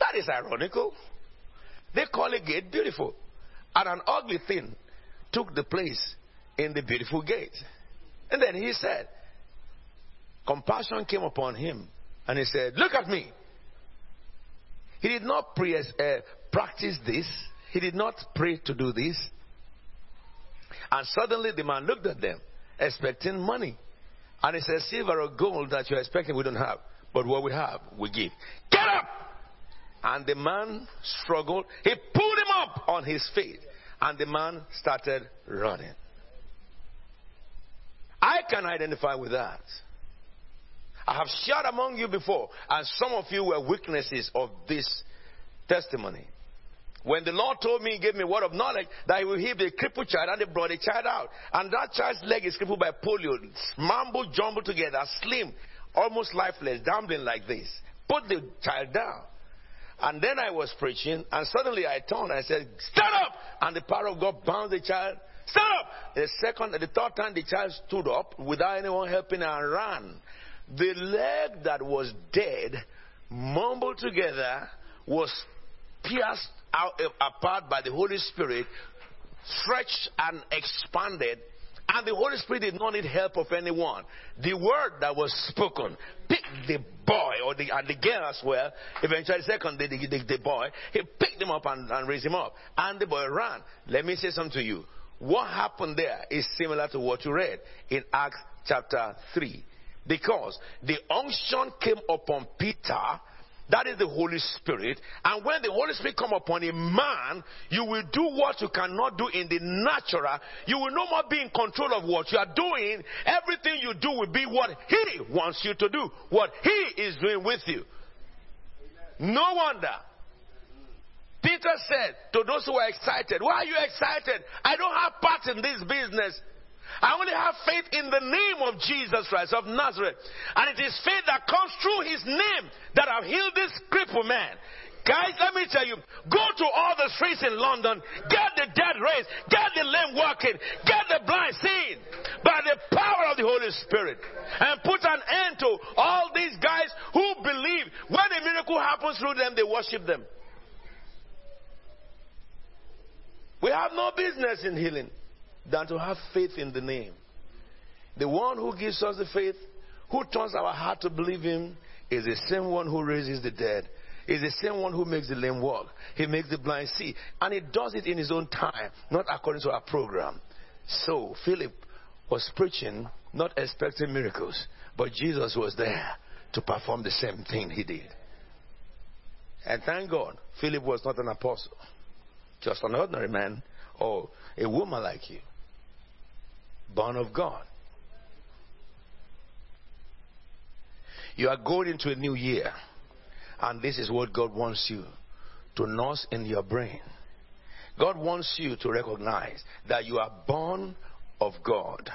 That is ironical. They call a gate beautiful. And an ugly thing took the place in the beautiful gate. And then he said, compassion came upon him. And he said, Look at me. He did not pre- uh, practice this, he did not pray to do this. And suddenly the man looked at them, expecting money. And he said, Silver or gold that you're expecting, we don't have. but what we have, we give. Get up! And the man struggled. He pulled him up on his feet, and the man started running. I can identify with that. I have shared among you before, and some of you were witnesses of this testimony. When the Lord told me, He gave me word of knowledge that He will heal the crippled child, and they brought the child out. And that child's leg is crippled by polio, mumble jumbled together, slim, almost lifeless, dumbling like this. Put the child down. And then I was preaching, and suddenly I turned and I said, Stand up! And the power of God bound the child. Stand up! The second, the third time, the child stood up without anyone helping and ran. The leg that was dead, mumbled together, was pierced out, eh, apart by the Holy Spirit, stretched and expanded, and the Holy Spirit did not need help of anyone. The word that was spoken picked the boy, or the, and the girl as well, eventually, second, the, the, the boy, he picked him up and, and raised him up. And the boy ran. Let me say something to you. What happened there is similar to what you read in Acts chapter 3. Because the unction came upon Peter that is the Holy Spirit. And when the Holy Spirit come upon a man, you will do what you cannot do in the natural. You will no more be in control of what you are doing. Everything you do will be what He wants you to do, what He is doing with you. No wonder. Peter said to those who are excited, Why are you excited? I don't have part in this business. I only have faith in the name of Jesus Christ of Nazareth. And it is faith that comes through his name that I've healed this crippled man. Guys, let me tell you, go to all the streets in London, get the dead raised, get the lame walking, get the blind seeing by the power of the Holy Spirit. And put an end to all these guys who believe when a miracle happens through them, they worship them. We have no business in healing than to have faith in the name. The one who gives us the faith, who turns our heart to believe him, is the same one who raises the dead. Is the same one who makes the lame walk. He makes the blind see. And he does it in his own time, not according to our program. So Philip was preaching, not expecting miracles, but Jesus was there to perform the same thing he did. And thank God, Philip was not an apostle, just an ordinary man or a woman like you born of God. You are going into a new year, and this is what God wants you to nurse in your brain. God wants you to recognize that you are born of God.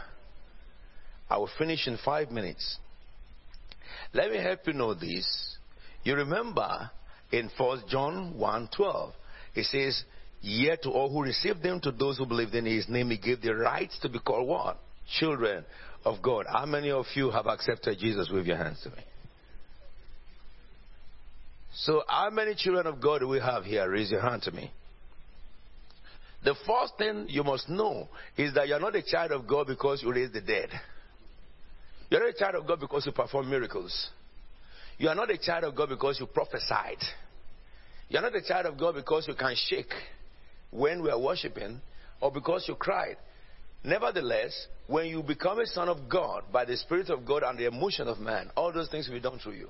I will finish in five minutes. Let me help you know this. You remember in 1 John 1:12, it says, Yet to all who received them, to those who believed in his name, he gave the rights to be called what? Children of God. How many of you have accepted Jesus? With your hands to me. So, how many children of God do we have here? Raise your hand to me. The first thing you must know is that you're not a child of God because you raise the dead. You're not a child of God because you perform miracles. You are not a child of God because you prophesied. You're not a child of God because you can shake when we are worshiping or because you cried. Nevertheless, when you become a son of God by the Spirit of God and the emotion of man, all those things will be done through you.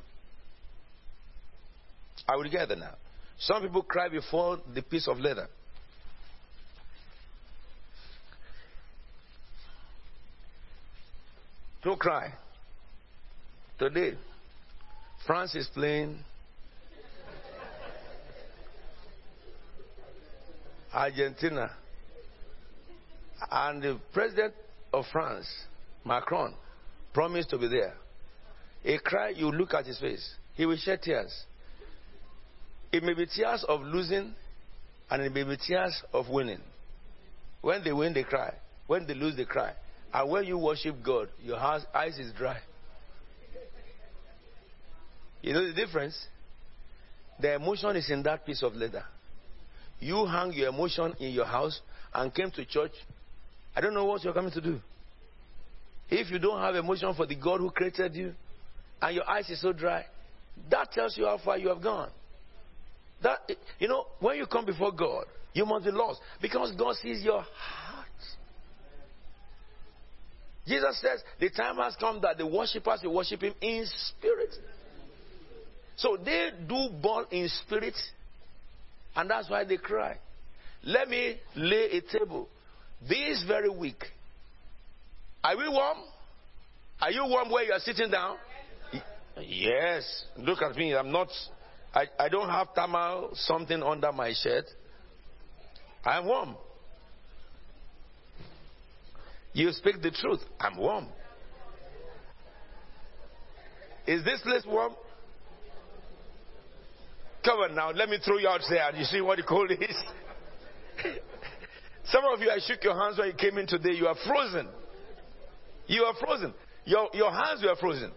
Are we together now? Some people cry before the piece of leather. Don't cry. Today, France is playing Argentina. And the president of France, Macron, promised to be there. He cry, you look at his face. He will shed tears. It may be tears of losing, and it may be tears of winning. When they win, they cry. When they lose, they cry. And when you worship God, your eyes is dry. You know the difference? The emotion is in that piece of leather you hang your emotion in your house and came to church, I don't know what you're coming to do. If you don't have emotion for the God who created you and your eyes is so dry, that tells you how far you have gone. That you know, when you come before God, you must be lost because God sees your heart. Jesus says the time has come that the worshippers will worship him in spirit So they do born in spirit, and that's why they cry. Let me lay a table. This very week. Are we warm? Are you warm where you are sitting down? Yes. Look at me. I'm not. I, I don't have thermal something under my shirt. I'm warm. You speak the truth. I'm warm. Is this place warm? Come on now, let me throw you out there. You see what the cold is? Some of you, I shook your hands when you came in today. You are frozen. You are frozen. Your, your hands were frozen.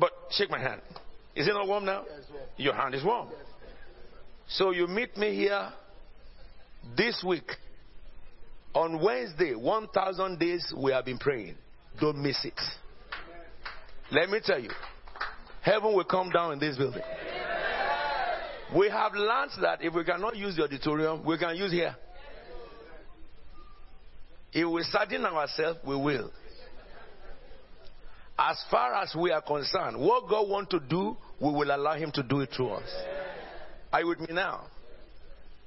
But shake my hand. Is it not warm now? Your hand is warm. So you meet me here this week on Wednesday, 1,000 days we have been praying. Don't miss it. Let me tell you, heaven will come down in this building. We have learned that if we cannot use the auditorium, we can use here. If we sadden ourselves, we will. As far as we are concerned, what God wants to do, we will allow Him to do it through us. Are you with me now?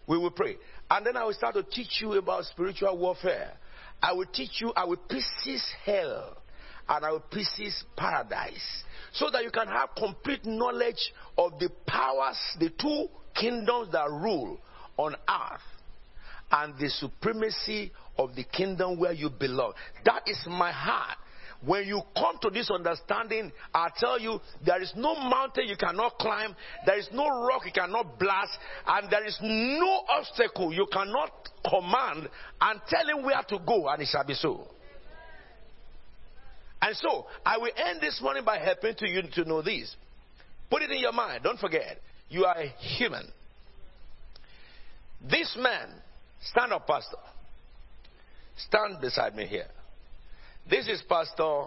We will pray. And then I will start to teach you about spiritual warfare. I will teach you, I will pieces hell and I will pieces paradise. So that you can have complete knowledge of the powers, the two kingdoms that rule on earth and the supremacy of the kingdom where you belong. That is my heart. When you come to this understanding, I tell you, there is no mountain you cannot climb, there is no rock you cannot blast, and there is no obstacle you cannot command and tell him where to go, and it shall be so. And so, I will end this morning by helping to you to know this. Put it in your mind. Don't forget, you are a human. This man, stand up, Pastor. Stand beside me here. This is Pastor.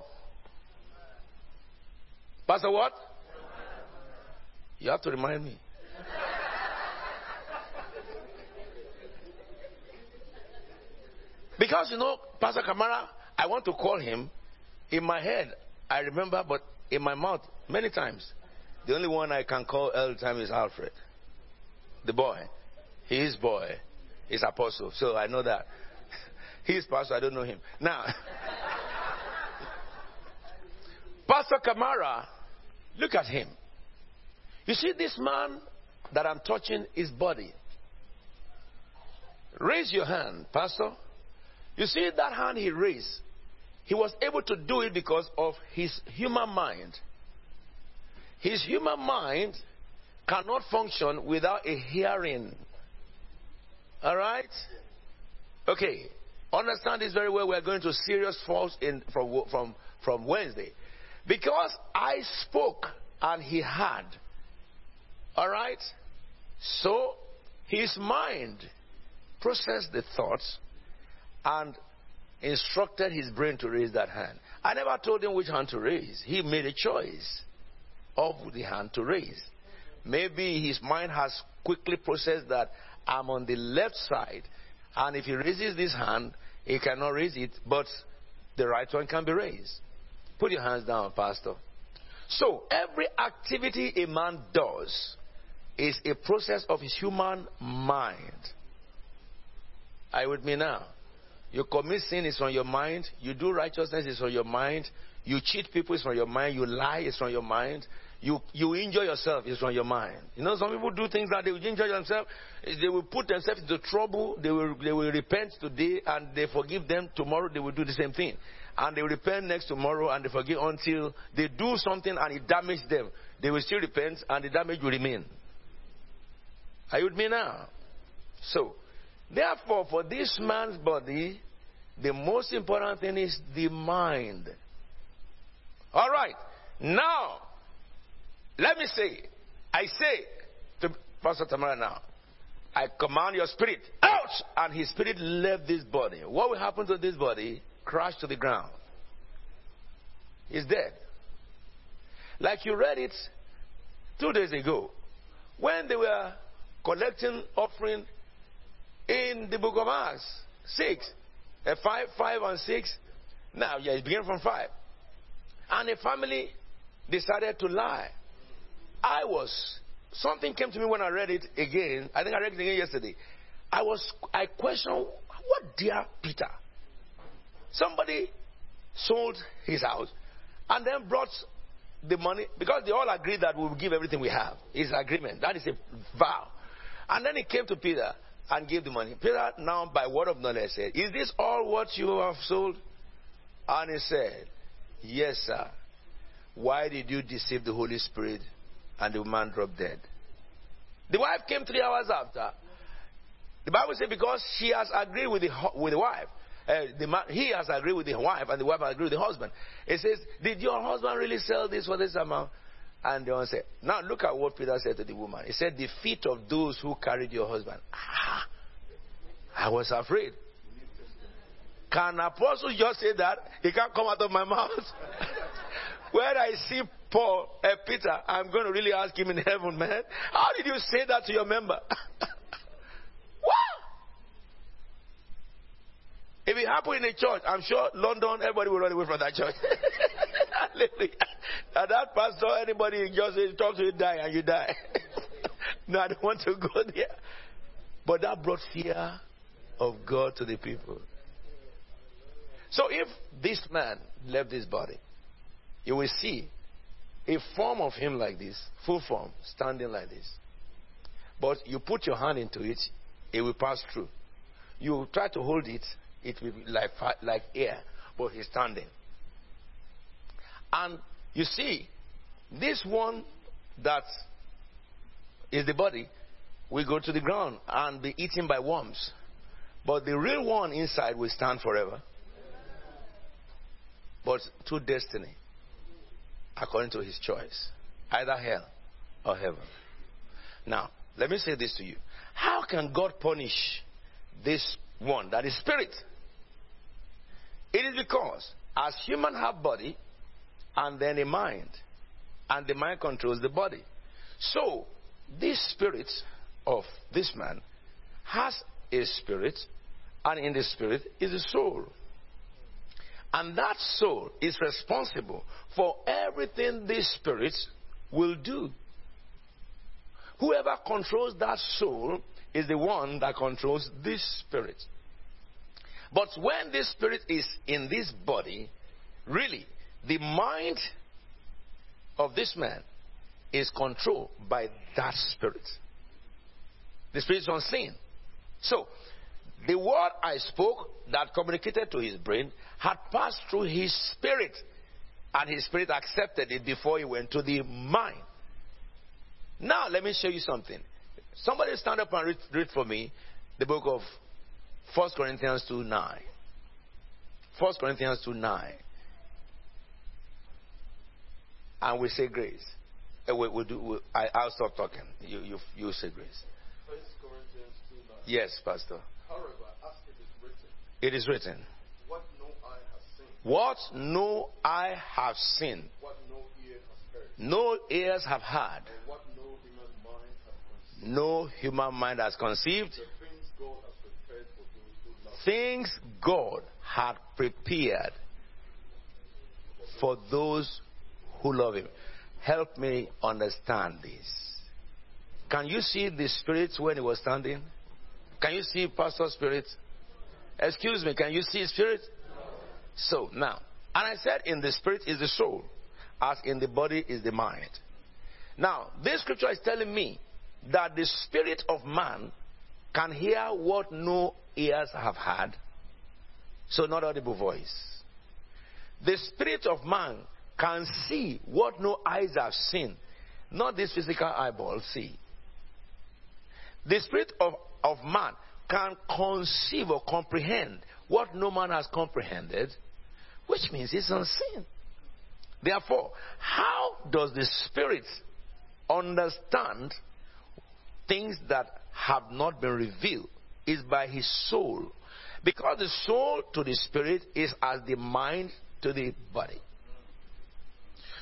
Pastor what? You have to remind me. Because you know, Pastor Kamara, I want to call him. In my head, I remember, but in my mouth, many times, the only one I can call all the time is Alfred, the boy. His boy is apostle, so I know that. He's pastor, I don't know him. Now, Pastor Kamara, look at him. You see this man that I'm touching his body. Raise your hand, Pastor. You see that hand he raised? He was able to do it because of his human mind. His human mind cannot function without a hearing. All right? Okay. Understand this very well. We are going to serious falls in from from from Wednesday. Because I spoke and he heard. All right? So his mind processed the thoughts and instructed his brain to raise that hand. I never told him which hand to raise. He made a choice of the hand to raise. Maybe his mind has quickly processed that I'm on the left side, and if he raises this hand, he cannot raise it, but the right one can be raised. Put your hands down, Pastor. So, every activity a man does is a process of his human mind. Are you with me now? You commit sin, it's on your mind. You do righteousness, it's on your mind. You cheat people, it's on your mind. You lie, it's on your mind. You, you enjoy yourself, it's on your mind. You know, some people do things that they will enjoy themselves. They will put themselves into trouble. They will, they will repent today and they forgive them. Tomorrow they will do the same thing and they will repent next tomorrow and they forgive until they do something and it damages them. They will still repent and the damage will remain. Are you with me now? So, therefore, for this man's body, the most important thing is the mind. All right. Now, let me say, I say to Pastor Tamara now, I command your spirit out, and his spirit left this body. What will happen to this body? Crash to the ground. He's dead. Like you read it two days ago when they were collecting offering in the book of Acts. Six. Uh, five, five and six. Now, yeah, it began from five. And a family decided to lie I was, something came to me when I read it again. I think I read it again yesterday. I was, I questioned, what dear Peter? Somebody sold his house and then brought the money because they all agreed that we will give everything we have. It's agreement. That is a vow. And then he came to Peter and gave the money. Peter now by word of knowledge said, Is this all what you have sold? And he said, Yes, sir. Why did you deceive the Holy Spirit? And the man dropped dead. The wife came three hours after. The Bible says because she has agreed with the, with the wife. Uh, the man, he has agreed with the wife, and the wife agreed with the husband. It says, Did your husband really sell this for this amount? And the one said, Now look at what Peter said to the woman. He said, The feet of those who carried your husband. Ah, I was afraid. Can apostles just say that? It can't come out of my mouth. when I see Paul, uh, Peter, I'm going to really ask him in heaven, man. How did you say that to your member? If it happened in a church, I'm sure London, everybody will run away from that church. and that pastor, anybody just talk to you, die, and you die. no, I don't want to go there. But that brought fear of God to the people. So if this man left this body, you will see a form of him like this, full form, standing like this. But you put your hand into it, it will pass through. You try to hold it, it will be like, like air, but he's standing. And you see, this one that is the body will go to the ground and be eaten by worms. But the real one inside will stand forever. But to destiny, according to his choice, either hell or heaven. Now, let me say this to you. How can God punish this one that is spirit? It is because as human have body and then a mind, and the mind controls the body. So this spirit of this man has a spirit, and in the spirit is a soul. And that soul is responsible for everything this spirit will do. Whoever controls that soul is the one that controls this spirit. But when this spirit is in this body, really, the mind of this man is controlled by that spirit. The spirit is unseen. So, the word I spoke that communicated to his brain had passed through his spirit, and his spirit accepted it before he went to the mind. Now, let me show you something. Somebody stand up and read, read for me the book of 1 Corinthians 2 9. 1 Corinthians 2 9. And we say grace. Uh, we, we do, we, I, will stop talking. You, you, you say grace. 1 Corinthians 2 9. Yes, Pastor. However, as it is written, it is written. What no eye has seen. What no eye have seen. What no ear has heard. No ears have heard. And what no human mind has conceived. No human mind has conceived. The things God has prepared for those things God had prepared for those who love Him. Help me understand this. Can you see the spirit when he was standing? Can you see Pastor Spirit? Excuse me, can you see spirit? So now, and I said in the spirit is the soul, as in the body is the mind. Now, this scripture is telling me that the spirit of man can hear what no ears have heard, so not audible voice. The spirit of man can see what no eyes have seen, not this physical eyeball see. The spirit of, of man can conceive or comprehend what no man has comprehended, which means it's unseen. Therefore, how does the spirit understand things that have not been revealed? Is by his soul. Because the soul to the spirit is as the mind to the body.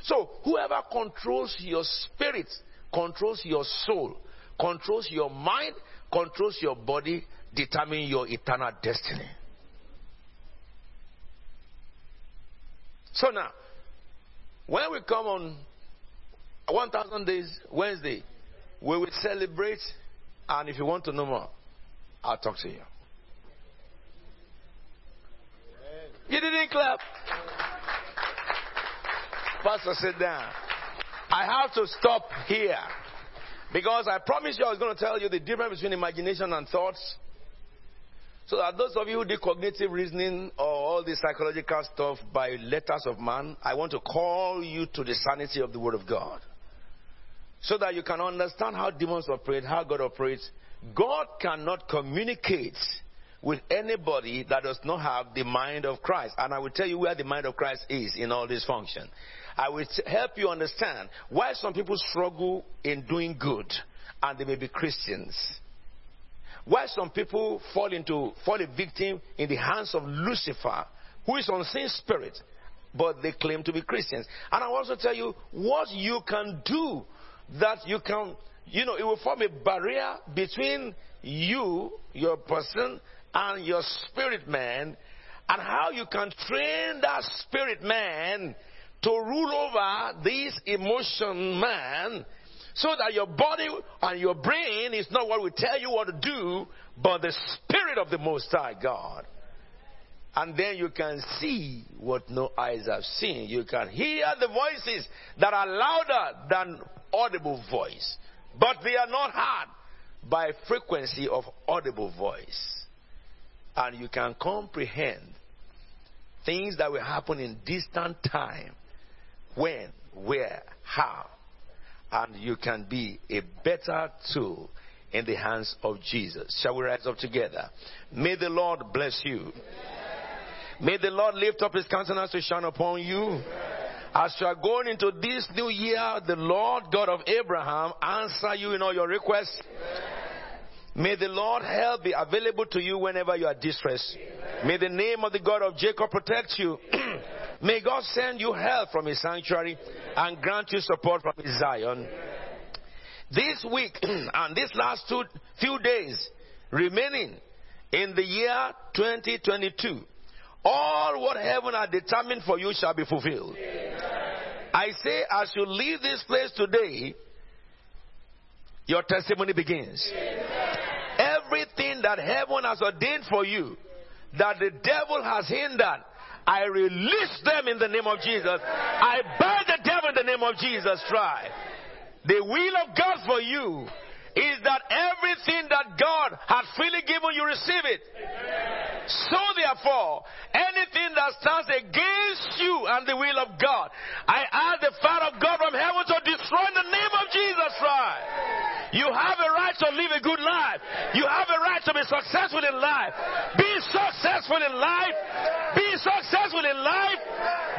So, whoever controls your spirit controls your soul, controls your mind, controls your body, determines your eternal destiny. So now, when we come on 1,000 days, Wednesday, we will celebrate. And if you want to know more, I'll talk to you. You didn't clap. Pastor, sit down. I have to stop here because I promised you I was going to tell you the difference between imagination and thoughts. So that those of you who do cognitive reasoning or all the psychological stuff by letters of man, I want to call you to the sanity of the Word of God. So that you can understand how demons operate, how God operates. God cannot communicate with anybody that does not have the mind of Christ. And I will tell you where the mind of Christ is in all this function. I will help you understand why some people struggle in doing good and they may be Christians. Why some people fall into fall a victim in the hands of Lucifer, who is unseen spirit, but they claim to be Christians. And I also tell you what you can do that you can, you know, it will form a barrier between you, your person, and your spirit man, and how you can train that spirit man to rule over this emotion man so that your body and your brain is not what we tell you what to do, but the spirit of the Most High God. And then you can see what no eyes have seen. You can hear the voices that are louder than audible voice, but they are not heard by frequency of audible voice. And you can comprehend things that will happen in distant time when, where, how. And you can be a better tool in the hands of Jesus. Shall we rise up together? May the Lord bless you. May the Lord lift up his countenance to shine upon you. As you are going into this new year, the Lord God of Abraham answer you in all your requests. May the Lord help be available to you whenever you are distressed. May the name of the God of Jacob protect you. May God send you help from his sanctuary and grant you support from his Zion. This week and these last two few days remaining in the year 2022, all what heaven had determined for you shall be fulfilled. I say, as you leave this place today, your testimony begins. Everything that heaven has ordained for you, that the devil has hindered, I release them in the name of Jesus. I bind the devil in the name of Jesus Christ. The will of God for you is that everything that God has freely given you, receive it. So therefore, anything that stands against you and the will of God, I ask the fire of God from heaven to destroy in the name of. You have a right to live a good life. You have a right to be successful in life. Be successful in life. Be successful in life.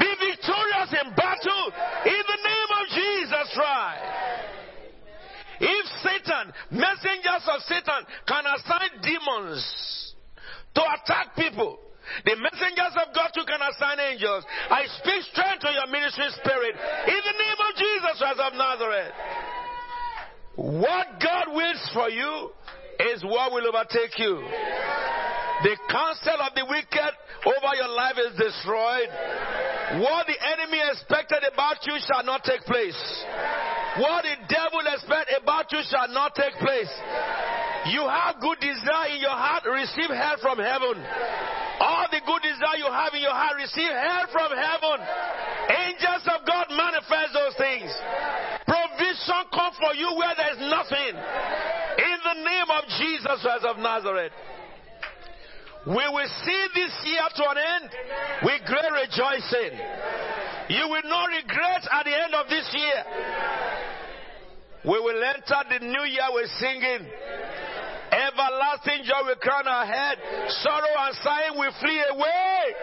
Be victorious in battle in the name of Jesus Christ. If Satan, messengers of Satan, can assign demons to attack people, the messengers of God too can assign angels. I speak strength to your ministry spirit in the name of Jesus Christ of Nazareth. What God wills for you is what will overtake you. The counsel of the wicked over your life is destroyed. What the enemy expected about you shall not take place. What the devil expected about you shall not take place. You have good desire in your heart, receive help from heaven. All the good desire you have in your heart, receive help from heaven. Angels of God manifest those things. Provision come for you where there is nothing. In the name of Jesus Christ of Nazareth. We will see this year to an end with great rejoicing. You will not regret at the end of this year. We will enter the new year with singing. Everlasting joy will crown our head. Sorrow and sighing will flee away.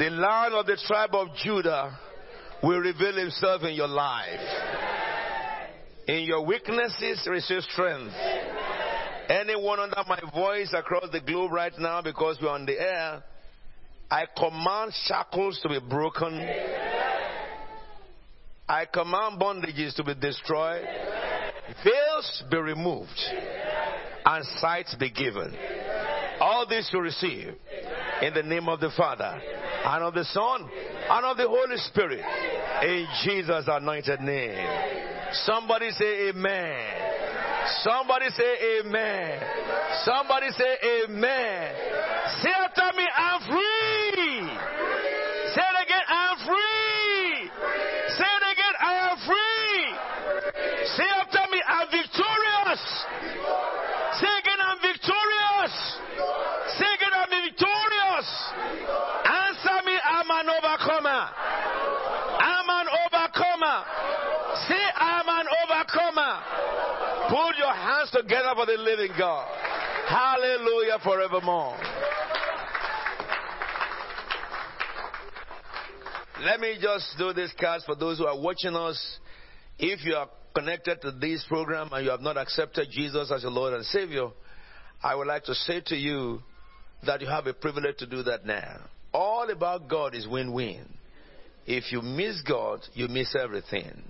The lion of the tribe of Judah will reveal himself in your life. In your weaknesses, receive strength. Anyone under my voice across the globe right now, because we're on the air, I command shackles to be broken. I command bondages to be destroyed. Veils be removed. And sight be given. All this you receive In the name of the Father, and of the Son, and of the Holy Spirit. In Jesus' anointed name. Somebody say amen. Somebody say amen. Somebody say amen. Say after me, I'm free. Say it again, I'm free. Say it again, I am free. Say after me, I'm victorious. Say again, I'm victorious. Say again, I'm victorious. Answer me, I'm an overcomer. I'm an overcomer. Say, I'm an overcomer. Put your hands together for the living God. Hallelujah forevermore. Let me just do this cast for those who are watching us. If you are connected to this program and you have not accepted Jesus as your Lord and Savior, I would like to say to you that you have a privilege to do that now. All about God is win win. If you miss God, you miss everything.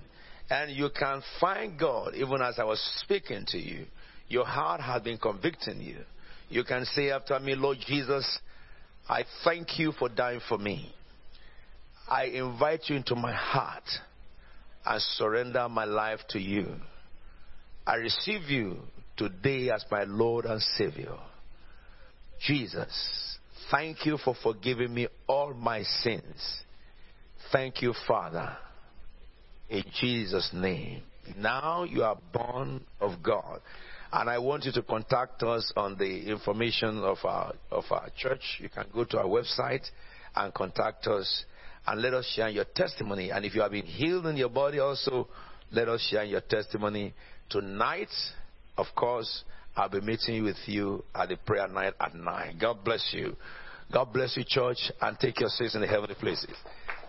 And you can find God even as I was speaking to you. Your heart has been convicting you. You can say after me, Lord Jesus, I thank you for dying for me. I invite you into my heart and surrender my life to you. I receive you today as my Lord and Savior. Jesus, thank you for forgiving me all my sins. Thank you, Father. In Jesus' name. Now you are born of God. And I want you to contact us on the information of our, of our church. You can go to our website and contact us and let us share your testimony. And if you have been healed in your body also, let us share your testimony. Tonight, of course, I'll be meeting with you at the prayer night at 9. God bless you. God bless you, church, and take your seats in the heavenly places.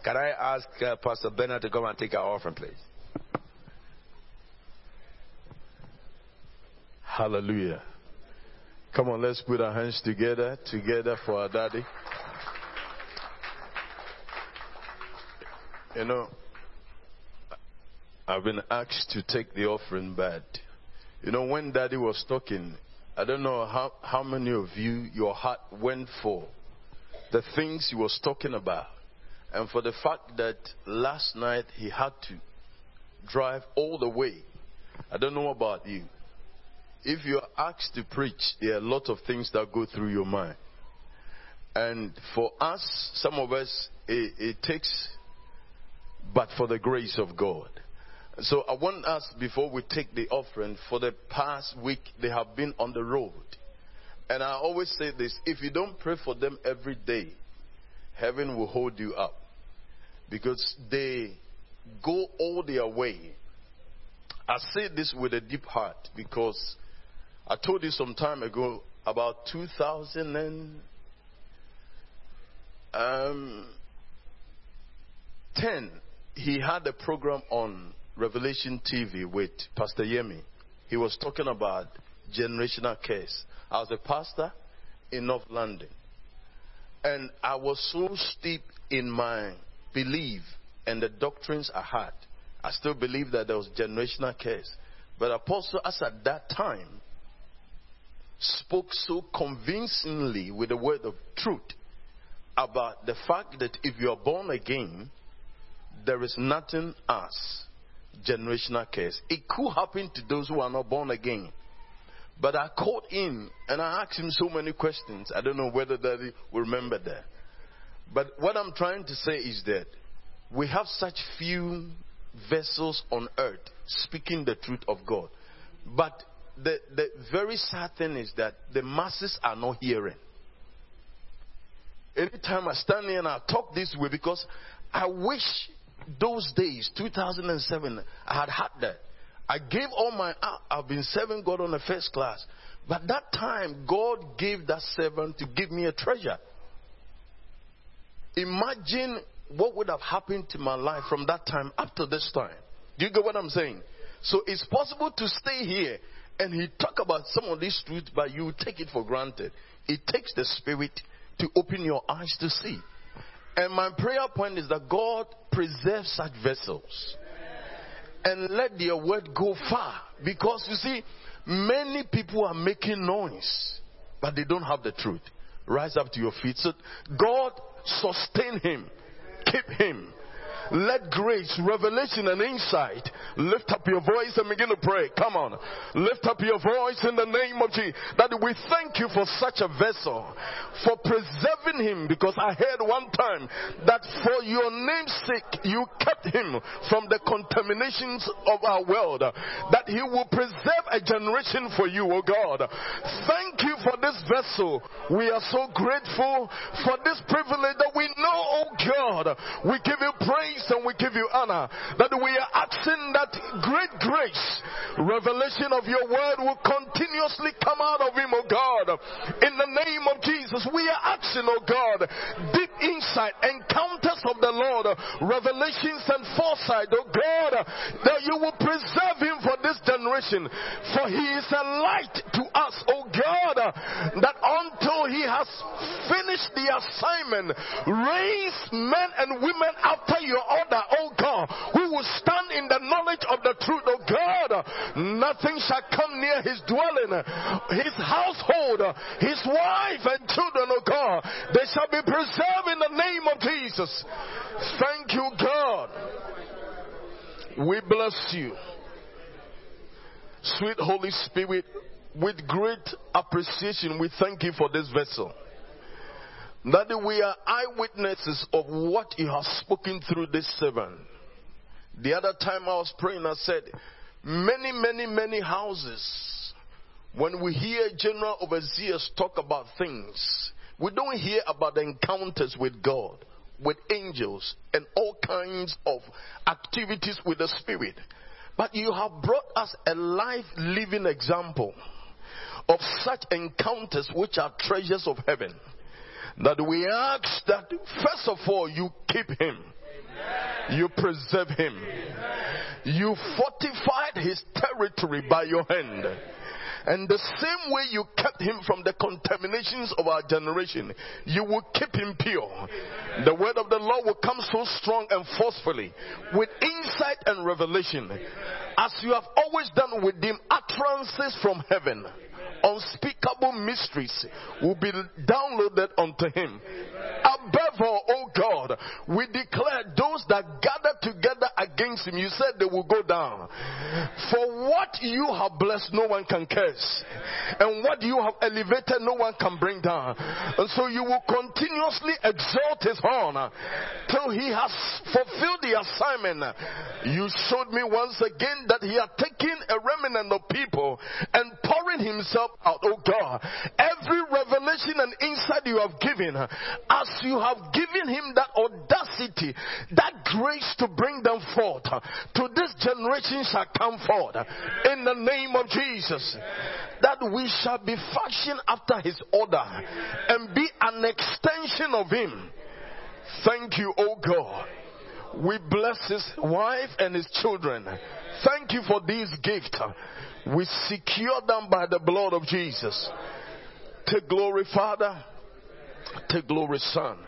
Can I ask uh, Pastor Bernard to come and take our offering, please? Hallelujah. Come on, let's put our hands together, together for our daddy. You know, I've been asked to take the offering but You know, when daddy was talking, I don't know how, how many of you, your heart went for the things he was talking about. And for the fact that last night he had to drive all the way. I don't know about you. If you're asked to preach, there are a lot of things that go through your mind. And for us, some of us, it, it takes, but for the grace of God. So I want us, before we take the offering, for the past week, they have been on the road. And I always say this if you don't pray for them every day, heaven will hold you up. Because they go all their way. I say this with a deep heart because I told you some time ago about 2010. Um, he had a program on Revelation TV with Pastor Yemi. He was talking about generational curse. I was a pastor in North London. And I was so steep in my belief and the doctrines I had. I still believe that there was generational curse. But Apostle, as at that time, spoke so convincingly with the word of truth about the fact that if you are born again, there is nothing as generational curse. It could happen to those who are not born again. But I called him and I asked him so many questions. I don't know whether Daddy will remember that. But what I'm trying to say is that we have such few vessels on earth speaking the truth of God. But the, the very sad thing is that the masses are not hearing. Anytime I stand here and I talk this way, because I wish those days, 2007, I had had that. I gave all my, I've been serving God on the first class. But that time, God gave that servant to give me a treasure. Imagine what would have happened to my life from that time up to this time. Do you get what I'm saying? So it's possible to stay here and he talk about some of these truths, but you take it for granted. It takes the spirit to open your eyes to see. And my prayer point is that God preserve such vessels and let their word go far. Because you see, many people are making noise, but they don't have the truth. Rise up to your feet. So God sustain him, keep him, let grace, revelation, and insight lift up your voice and begin to pray. Come on. Lift up your voice in the name of Jesus. That we thank you for such a vessel, for preserving him, because I heard one time that for your name's sake you kept him from the contaminations of our world, that he will preserve a generation for you, oh God. Thank you for this vessel. We are so grateful for this privilege that we know, oh God, we give you praise praise and we give you honor. That we are asking that great grace, revelation of your word will continuously come out of him, oh God. In the name of Jesus, we are asking, oh God, deep insight, encounters of the Lord, revelations and foresight, oh God, that you will preserve him for this generation. For he is a light to us, oh God, that until he has finished the assignment, raise men and women after your order, oh God, who will stand in the knowledge of the truth, oh God. Nothing shall come near his dwelling, his household, his wife and children, oh God. They shall be preserved in the name of Jesus. Thank you, God. We bless you. Sweet Holy Spirit, with great appreciation, we thank you for this vessel that we are eyewitnesses of what you have spoken through this servant. The other time I was praying, I said, many, many, many houses, when we hear general overseers talk about things, we don't hear about encounters with God, with angels, and all kinds of activities with the Spirit. But you have brought us a life living example of such encounters which are treasures of heaven that we ask that first of all you keep him. Amen. You preserve him. Amen. You fortified his territory by your hand. And the same way you kept him from the contaminations of our generation, you will keep him pure. The word of the Lord will come so strong and forcefully with insight and revelation. As you have always done with him, utterances from heaven unspeakable mysteries will be downloaded unto him. Above all, O God, we declare those that gather together against him, you said they will go down. For what you have blessed, no one can curse. And what you have elevated, no one can bring down. And so you will continuously exalt his horn till he has fulfilled the assignment. You showed me once again that he had taken a remnant of people and pouring himself out, oh God. Every revelation and insight you have given, as you have given him that audacity, that grace to bring them forth, to this generation shall come forth in the name of Jesus. That we shall be fashioned after his order and be an extension of him. Thank you, oh God. We bless his wife and his children. Thank you for these gifts. We secure them by the blood of Jesus. Take glory, Father. Take glory, Son,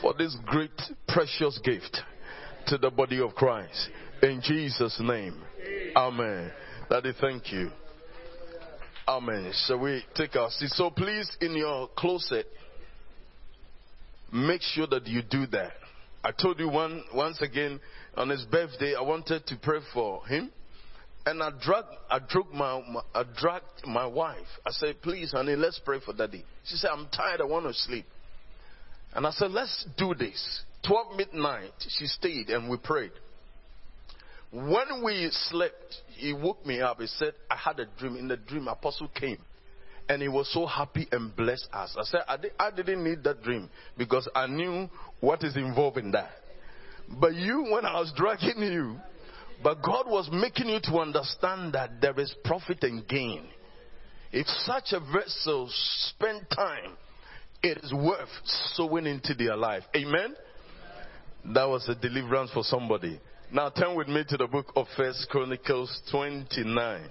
for this great, precious gift to the body of Christ. In Jesus' name. Amen. Daddy, thank you. Amen. Shall we take our seat? So please, in your closet, make sure that you do that. I told you one, once again on his birthday, I wanted to pray for him. And I dragged, I dragged my, my, I dragged my wife. I said, please, honey, let's pray for daddy. She said, I'm tired. I want to sleep. And I said, let's do this. 12 midnight, she stayed and we prayed. When we slept, he woke me up. He said, I had a dream. In the dream, apostle came. And he was so happy and blessed us. I said, I, I didn't need that dream because I knew what is involved in that. But you, when I was dragging you, but God was making you to understand that there is profit and gain. If such a vessel spend time, it is worth sowing into their life. Amen? That was a deliverance for somebody. Now turn with me to the book of First Chronicles 29.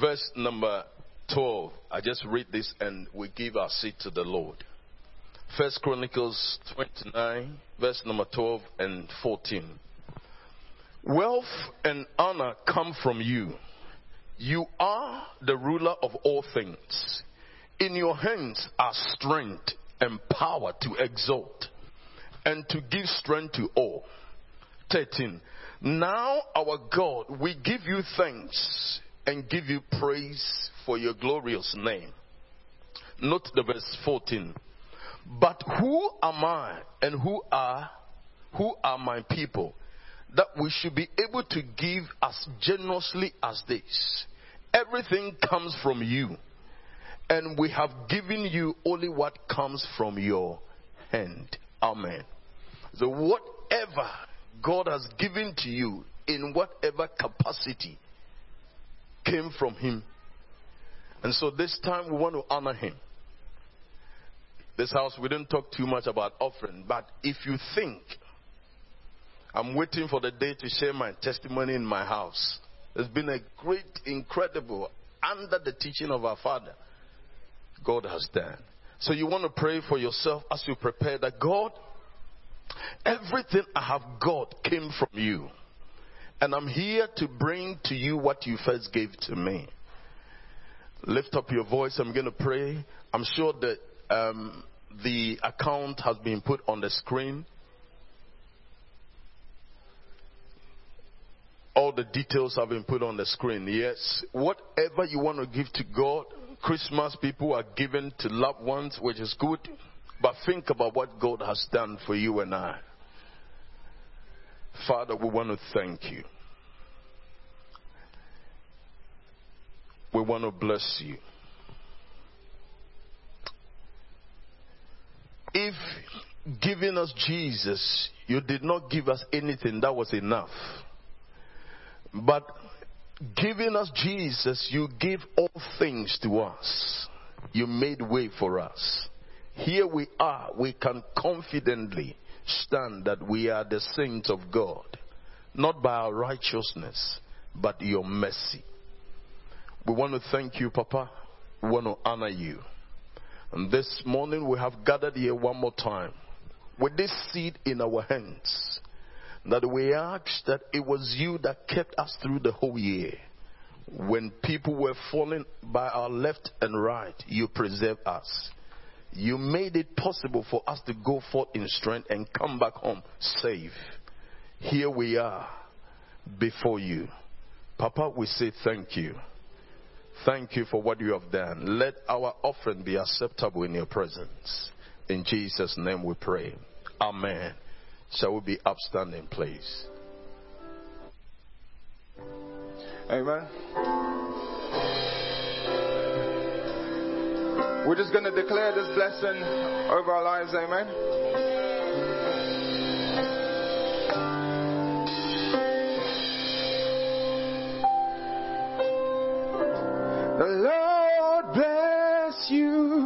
Verse number 12. I just read this and we give our seat to the Lord. First Chronicles 29, verse number 12 and 14. Wealth and honor come from you. You are the ruler of all things. In your hands are strength and power to exalt and to give strength to all. 13. Now, our God, we give you thanks and give you praise for your glorious name. Note the verse 14. But who am I and who are who are my people that we should be able to give as generously as this? Everything comes from you, and we have given you only what comes from your hand. Amen. So whatever God has given to you in whatever capacity came from Him. And so this time we want to honor Him. This house, we didn't talk too much about offering, but if you think I'm waiting for the day to share my testimony in my house, it's been a great, incredible, under the teaching of our Father, God has done. So you want to pray for yourself as you prepare that God, everything I have got came from you. And I'm here to bring to you what you first gave to me. Lift up your voice. I'm going to pray. I'm sure that um, the account has been put on the screen. All the details have been put on the screen. Yes. Whatever you want to give to God, Christmas people are given to loved ones, which is good. But think about what God has done for you and I. Father, we want to thank you. We want to bless you. If giving us Jesus, you did not give us anything, that was enough. But giving us Jesus, you give all things to us. You made way for us. Here we are. We can confidently stand that we are the saints of God. Not by our righteousness, but your mercy. We want to thank you, Papa. We want to honor you. And this morning we have gathered here one more time with this seed in our hands. That we ask that it was you that kept us through the whole year. When people were falling by our left and right, you preserved us. You made it possible for us to go forth in strength and come back home safe. Here we are before you. Papa, we say thank you. Thank you for what you have done. Let our offering be acceptable in your presence. In Jesus' name we pray. Amen. Shall we be upstanding, please? Amen. We're just going to declare this blessing over our lives. Amen. The Lord bless you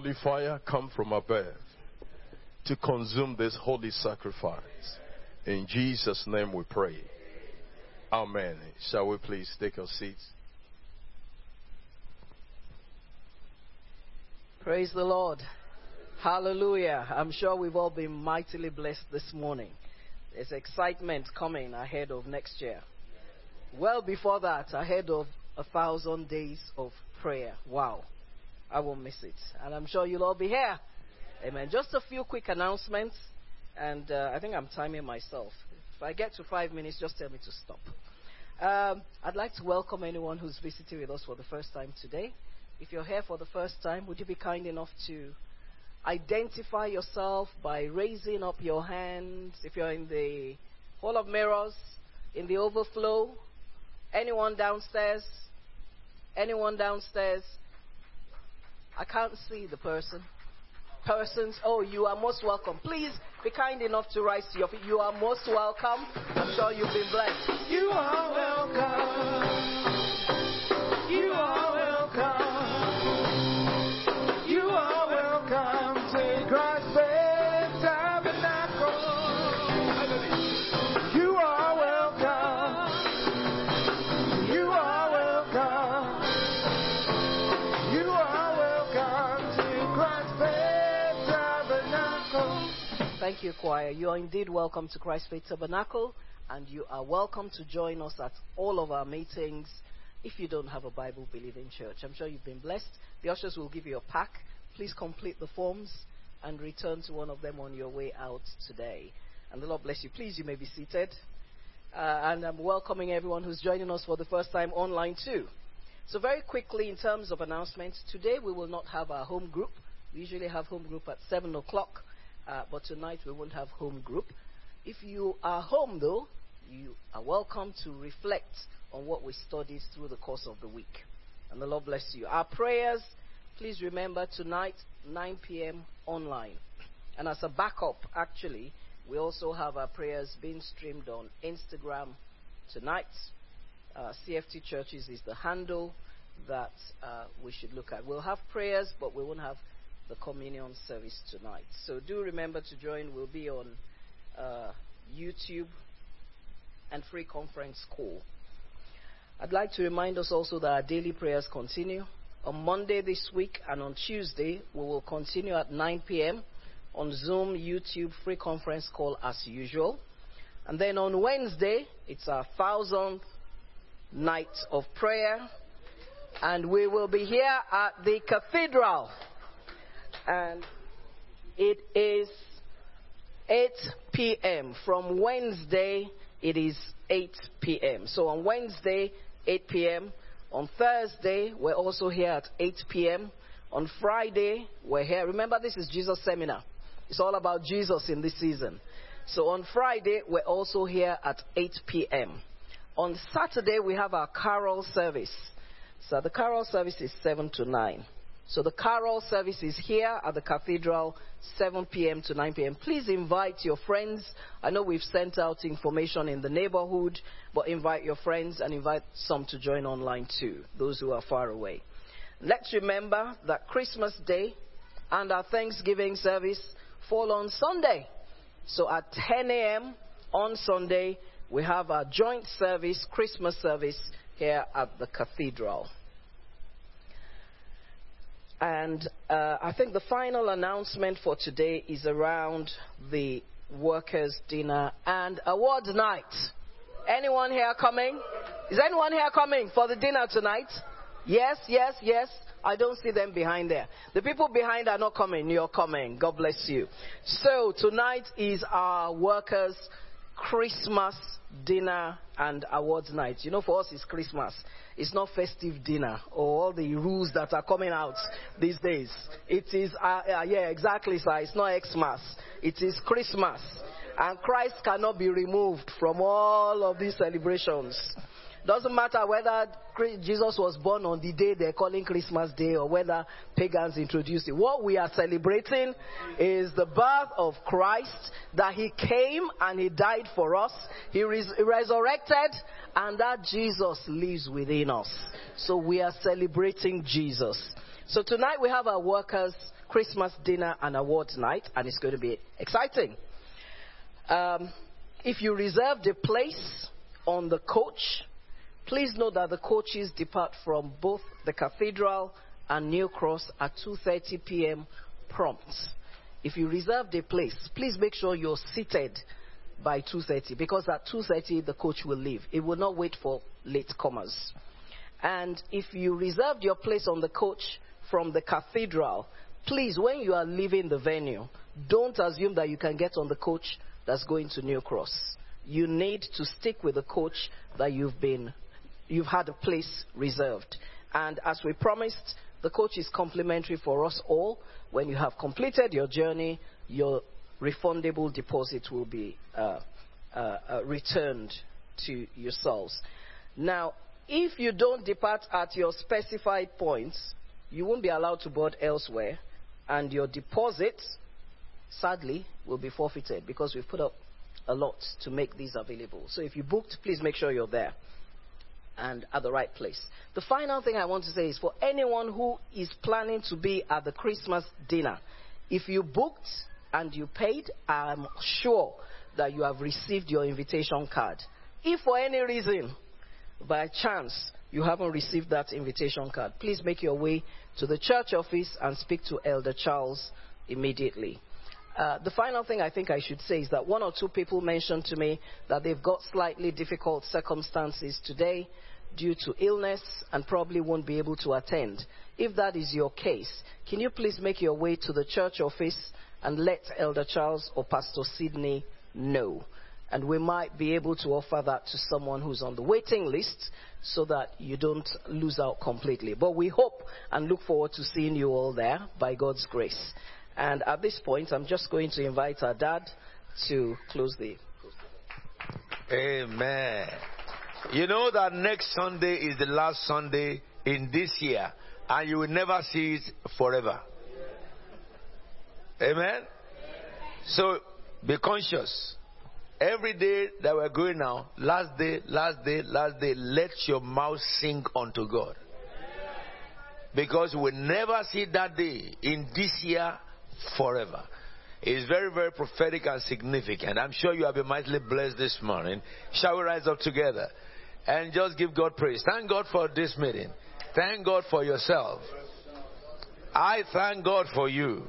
Holy fire, come from above to consume this holy sacrifice. In Jesus' name we pray. Amen. Shall we please take our seats? Praise the Lord. Hallelujah. I'm sure we've all been mightily blessed this morning. There's excitement coming ahead of next year. Well, before that, ahead of a thousand days of prayer. Wow. I won't miss it. And I'm sure you'll all be here. Amen. Just a few quick announcements. And uh, I think I'm timing myself. If I get to five minutes, just tell me to stop. Um, I'd like to welcome anyone who's visiting with us for the first time today. If you're here for the first time, would you be kind enough to identify yourself by raising up your hands? If you're in the Hall of Mirrors, in the overflow, anyone downstairs? Anyone downstairs? I can't see the person. Persons, oh, you are most welcome. Please be kind enough to rise to your feet. You are most welcome. I'm sure you've been blessed. You are welcome. Thank you, choir. You are indeed welcome to Christ Faith Tabernacle. and you are welcome to join us at all of our meetings if you don't have a Bible believing church. I'm sure you've been blessed. The ushers will give you a pack. Please complete the forms and return to one of them on your way out today. And the Lord bless you. Please, you may be seated. Uh, and I'm welcoming everyone who's joining us for the first time online too. So, very quickly, in terms of announcements, today we will not have our home group. We usually have home group at 7 o'clock, uh, but tonight we won't have home group. If you are home, though, you are welcome to reflect on what we studied through the course of the week. And the Lord bless you. Our prayers, please remember tonight, 9 p.m. online. And as a backup, actually, we also have our prayers being streamed on Instagram tonight. Uh, CFT Churches is the handle that uh, we should look at. We'll have prayers, but we won't have the communion service tonight. So do remember to join. We'll be on uh, YouTube and free conference call. I'd like to remind us also that our daily prayers continue. On Monday this week and on Tuesday, we will continue at 9 p.m. on Zoom, YouTube, free conference call as usual. And then on Wednesday, it's our thousandth night of prayer. And we will be here at the cathedral. And it is 8 p.m. From Wednesday, it is 8 p.m. So on Wednesday, 8 p.m. On Thursday, we're also here at 8 p.m. On Friday, we're here. Remember, this is Jesus Seminar. It's all about Jesus in this season. So on Friday, we're also here at 8 p.m. On Saturday, we have our carol service. So the carol service is 7 to 9. So the carol service is here at the cathedral, 7 p.m. to 9 p.m. Please invite your friends. I know we've sent out information in the neighborhood, but invite your friends and invite some to join online too, those who are far away. Let's remember that Christmas Day and our Thanksgiving service fall on Sunday. So at 10 a.m. on Sunday, we have our joint service, Christmas service, here at the cathedral. And uh, I think the final announcement for today is around the workers' dinner and awards night. Anyone here coming? Is anyone here coming for the dinner tonight? Yes, yes, yes. I don't see them behind there. The people behind are not coming. You're coming. God bless you. So tonight is our workers' Christmas dinner and awards night. You know, for us, it's Christmas. It's not festive dinner or all the rules that are coming out these days. It is, uh, uh, yeah, exactly, sir. It's not Xmas. It is Christmas. And Christ cannot be removed from all of these celebrations. Doesn't matter whether Jesus was born on the day they're calling Christmas Day or whether pagans introduced it. What we are celebrating is the birth of Christ, that He came and He died for us, He res- resurrected, and that Jesus lives within us. So we are celebrating Jesus. So tonight we have our workers' Christmas dinner and awards night, and it's going to be exciting. Um, if you reserved a place on the coach, Please note that the coaches depart from both the cathedral and New Cross at 2:30 p.m. prompt. If you reserved a place, please make sure you're seated by 2:30 because at 2:30 the coach will leave. It will not wait for latecomers. And if you reserved your place on the coach from the cathedral, please when you are leaving the venue, don't assume that you can get on the coach that's going to New Cross. You need to stick with the coach that you've been you've had a place reserved. And as we promised, the coach is complimentary for us all. When you have completed your journey, your refundable deposit will be uh, uh, uh, returned to yourselves. Now, if you don't depart at your specified points, you won't be allowed to board elsewhere, and your deposit, sadly, will be forfeited because we've put up a lot to make these available. So if you booked, please make sure you're there and at the right place. The final thing I want to say is for anyone who is planning to be at the Christmas dinner, if you booked and you paid, I'm sure that you have received your invitation card. If for any reason, by chance, you haven't received that invitation card, please make your way to the church office and speak to Elder Charles immediately. Uh, the final thing I think I should say is that one or two people mentioned to me that they've got slightly difficult circumstances today due to illness and probably won't be able to attend. If that is your case, can you please make your way to the church office and let Elder Charles or Pastor Sidney know? And we might be able to offer that to someone who's on the waiting list so that you don't lose out completely. But we hope and look forward to seeing you all there by God's grace. And at this point, I'm just going to invite our dad to close the. Amen. You know that next Sunday is the last Sunday in this year, and you will never see it forever. Amen. So be conscious. Every day that we're going now, last day, last day, last day, let your mouth sing unto God. Because we never see that day in this year forever. It's very, very prophetic and significant. I'm sure you have been mightily blessed this morning. Shall we rise up together and just give God praise? Thank God for this meeting. Thank God for yourself. I thank God for you.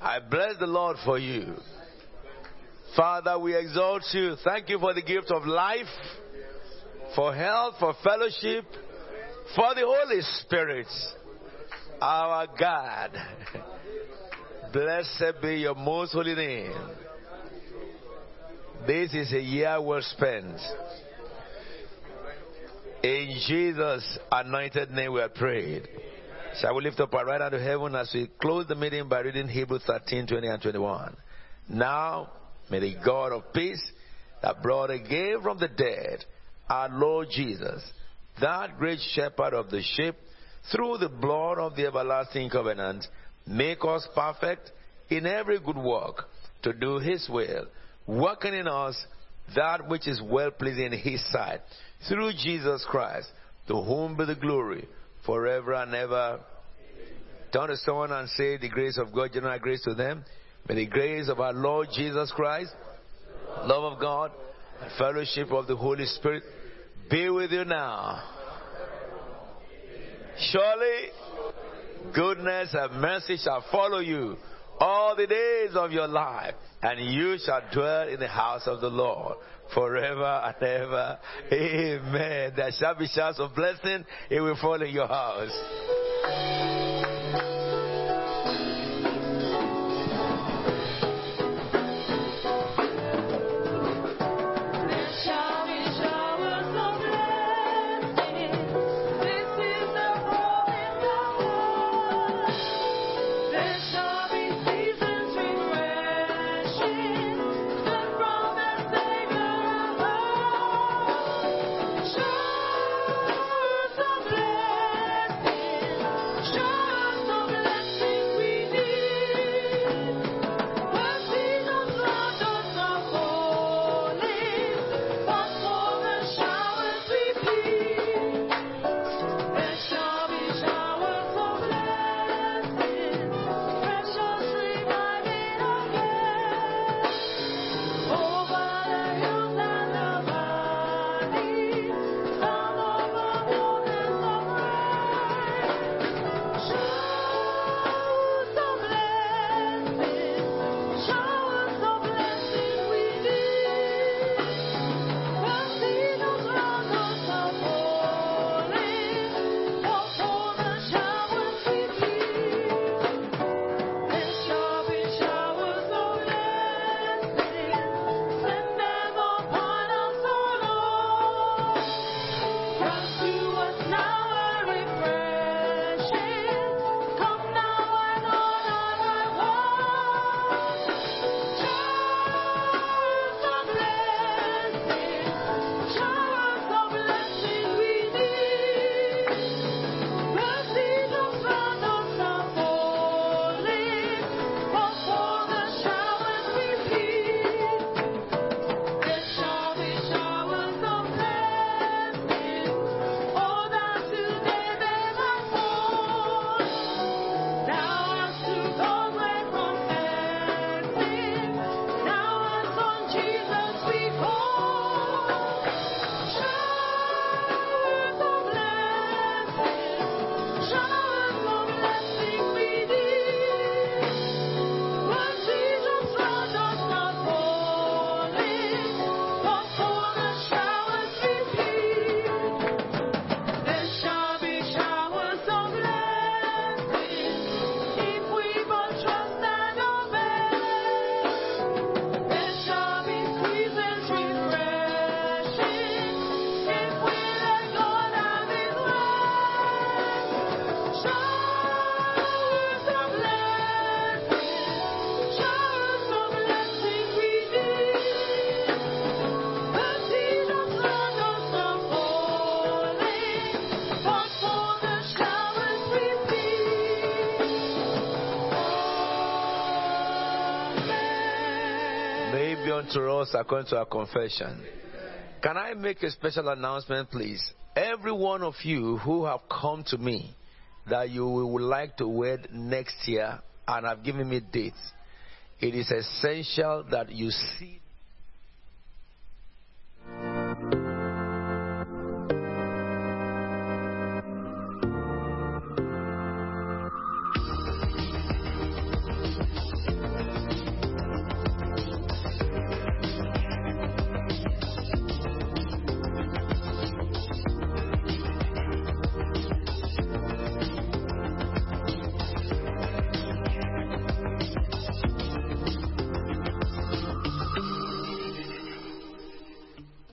I bless the Lord for you. Father, we exalt you. Thank you for the gift of life, for health, for fellowship, for the Holy Spirit, our God. Blessed be your most holy name. This is a year well spent. In Jesus' anointed name we have prayed. Shall we lift up our right hand to heaven as we close the meeting by reading Hebrews 13, 20 and 21. Now, may the God of peace that brought again from the dead our Lord Jesus, that great shepherd of the sheep, through the blood of the everlasting covenant, make us perfect in every good work to do his will, working in us that which is well pleasing in his sight, through Jesus Christ, to whom be the glory forever and ever. Turn to someone and say the grace of God, general grace to them. May the grace of our Lord Jesus Christ, love of God, and fellowship of the Holy Spirit be with you now. Surely, goodness and mercy shall follow you all the days of your life, and you shall dwell in the house of the Lord forever and ever. Amen. There shall be shouts of blessing. It will fall in your house. Unto us according to our confession. Can I make a special announcement, please? Every one of you who have come to me that you would like to wed next year and have given me dates, it is essential that you see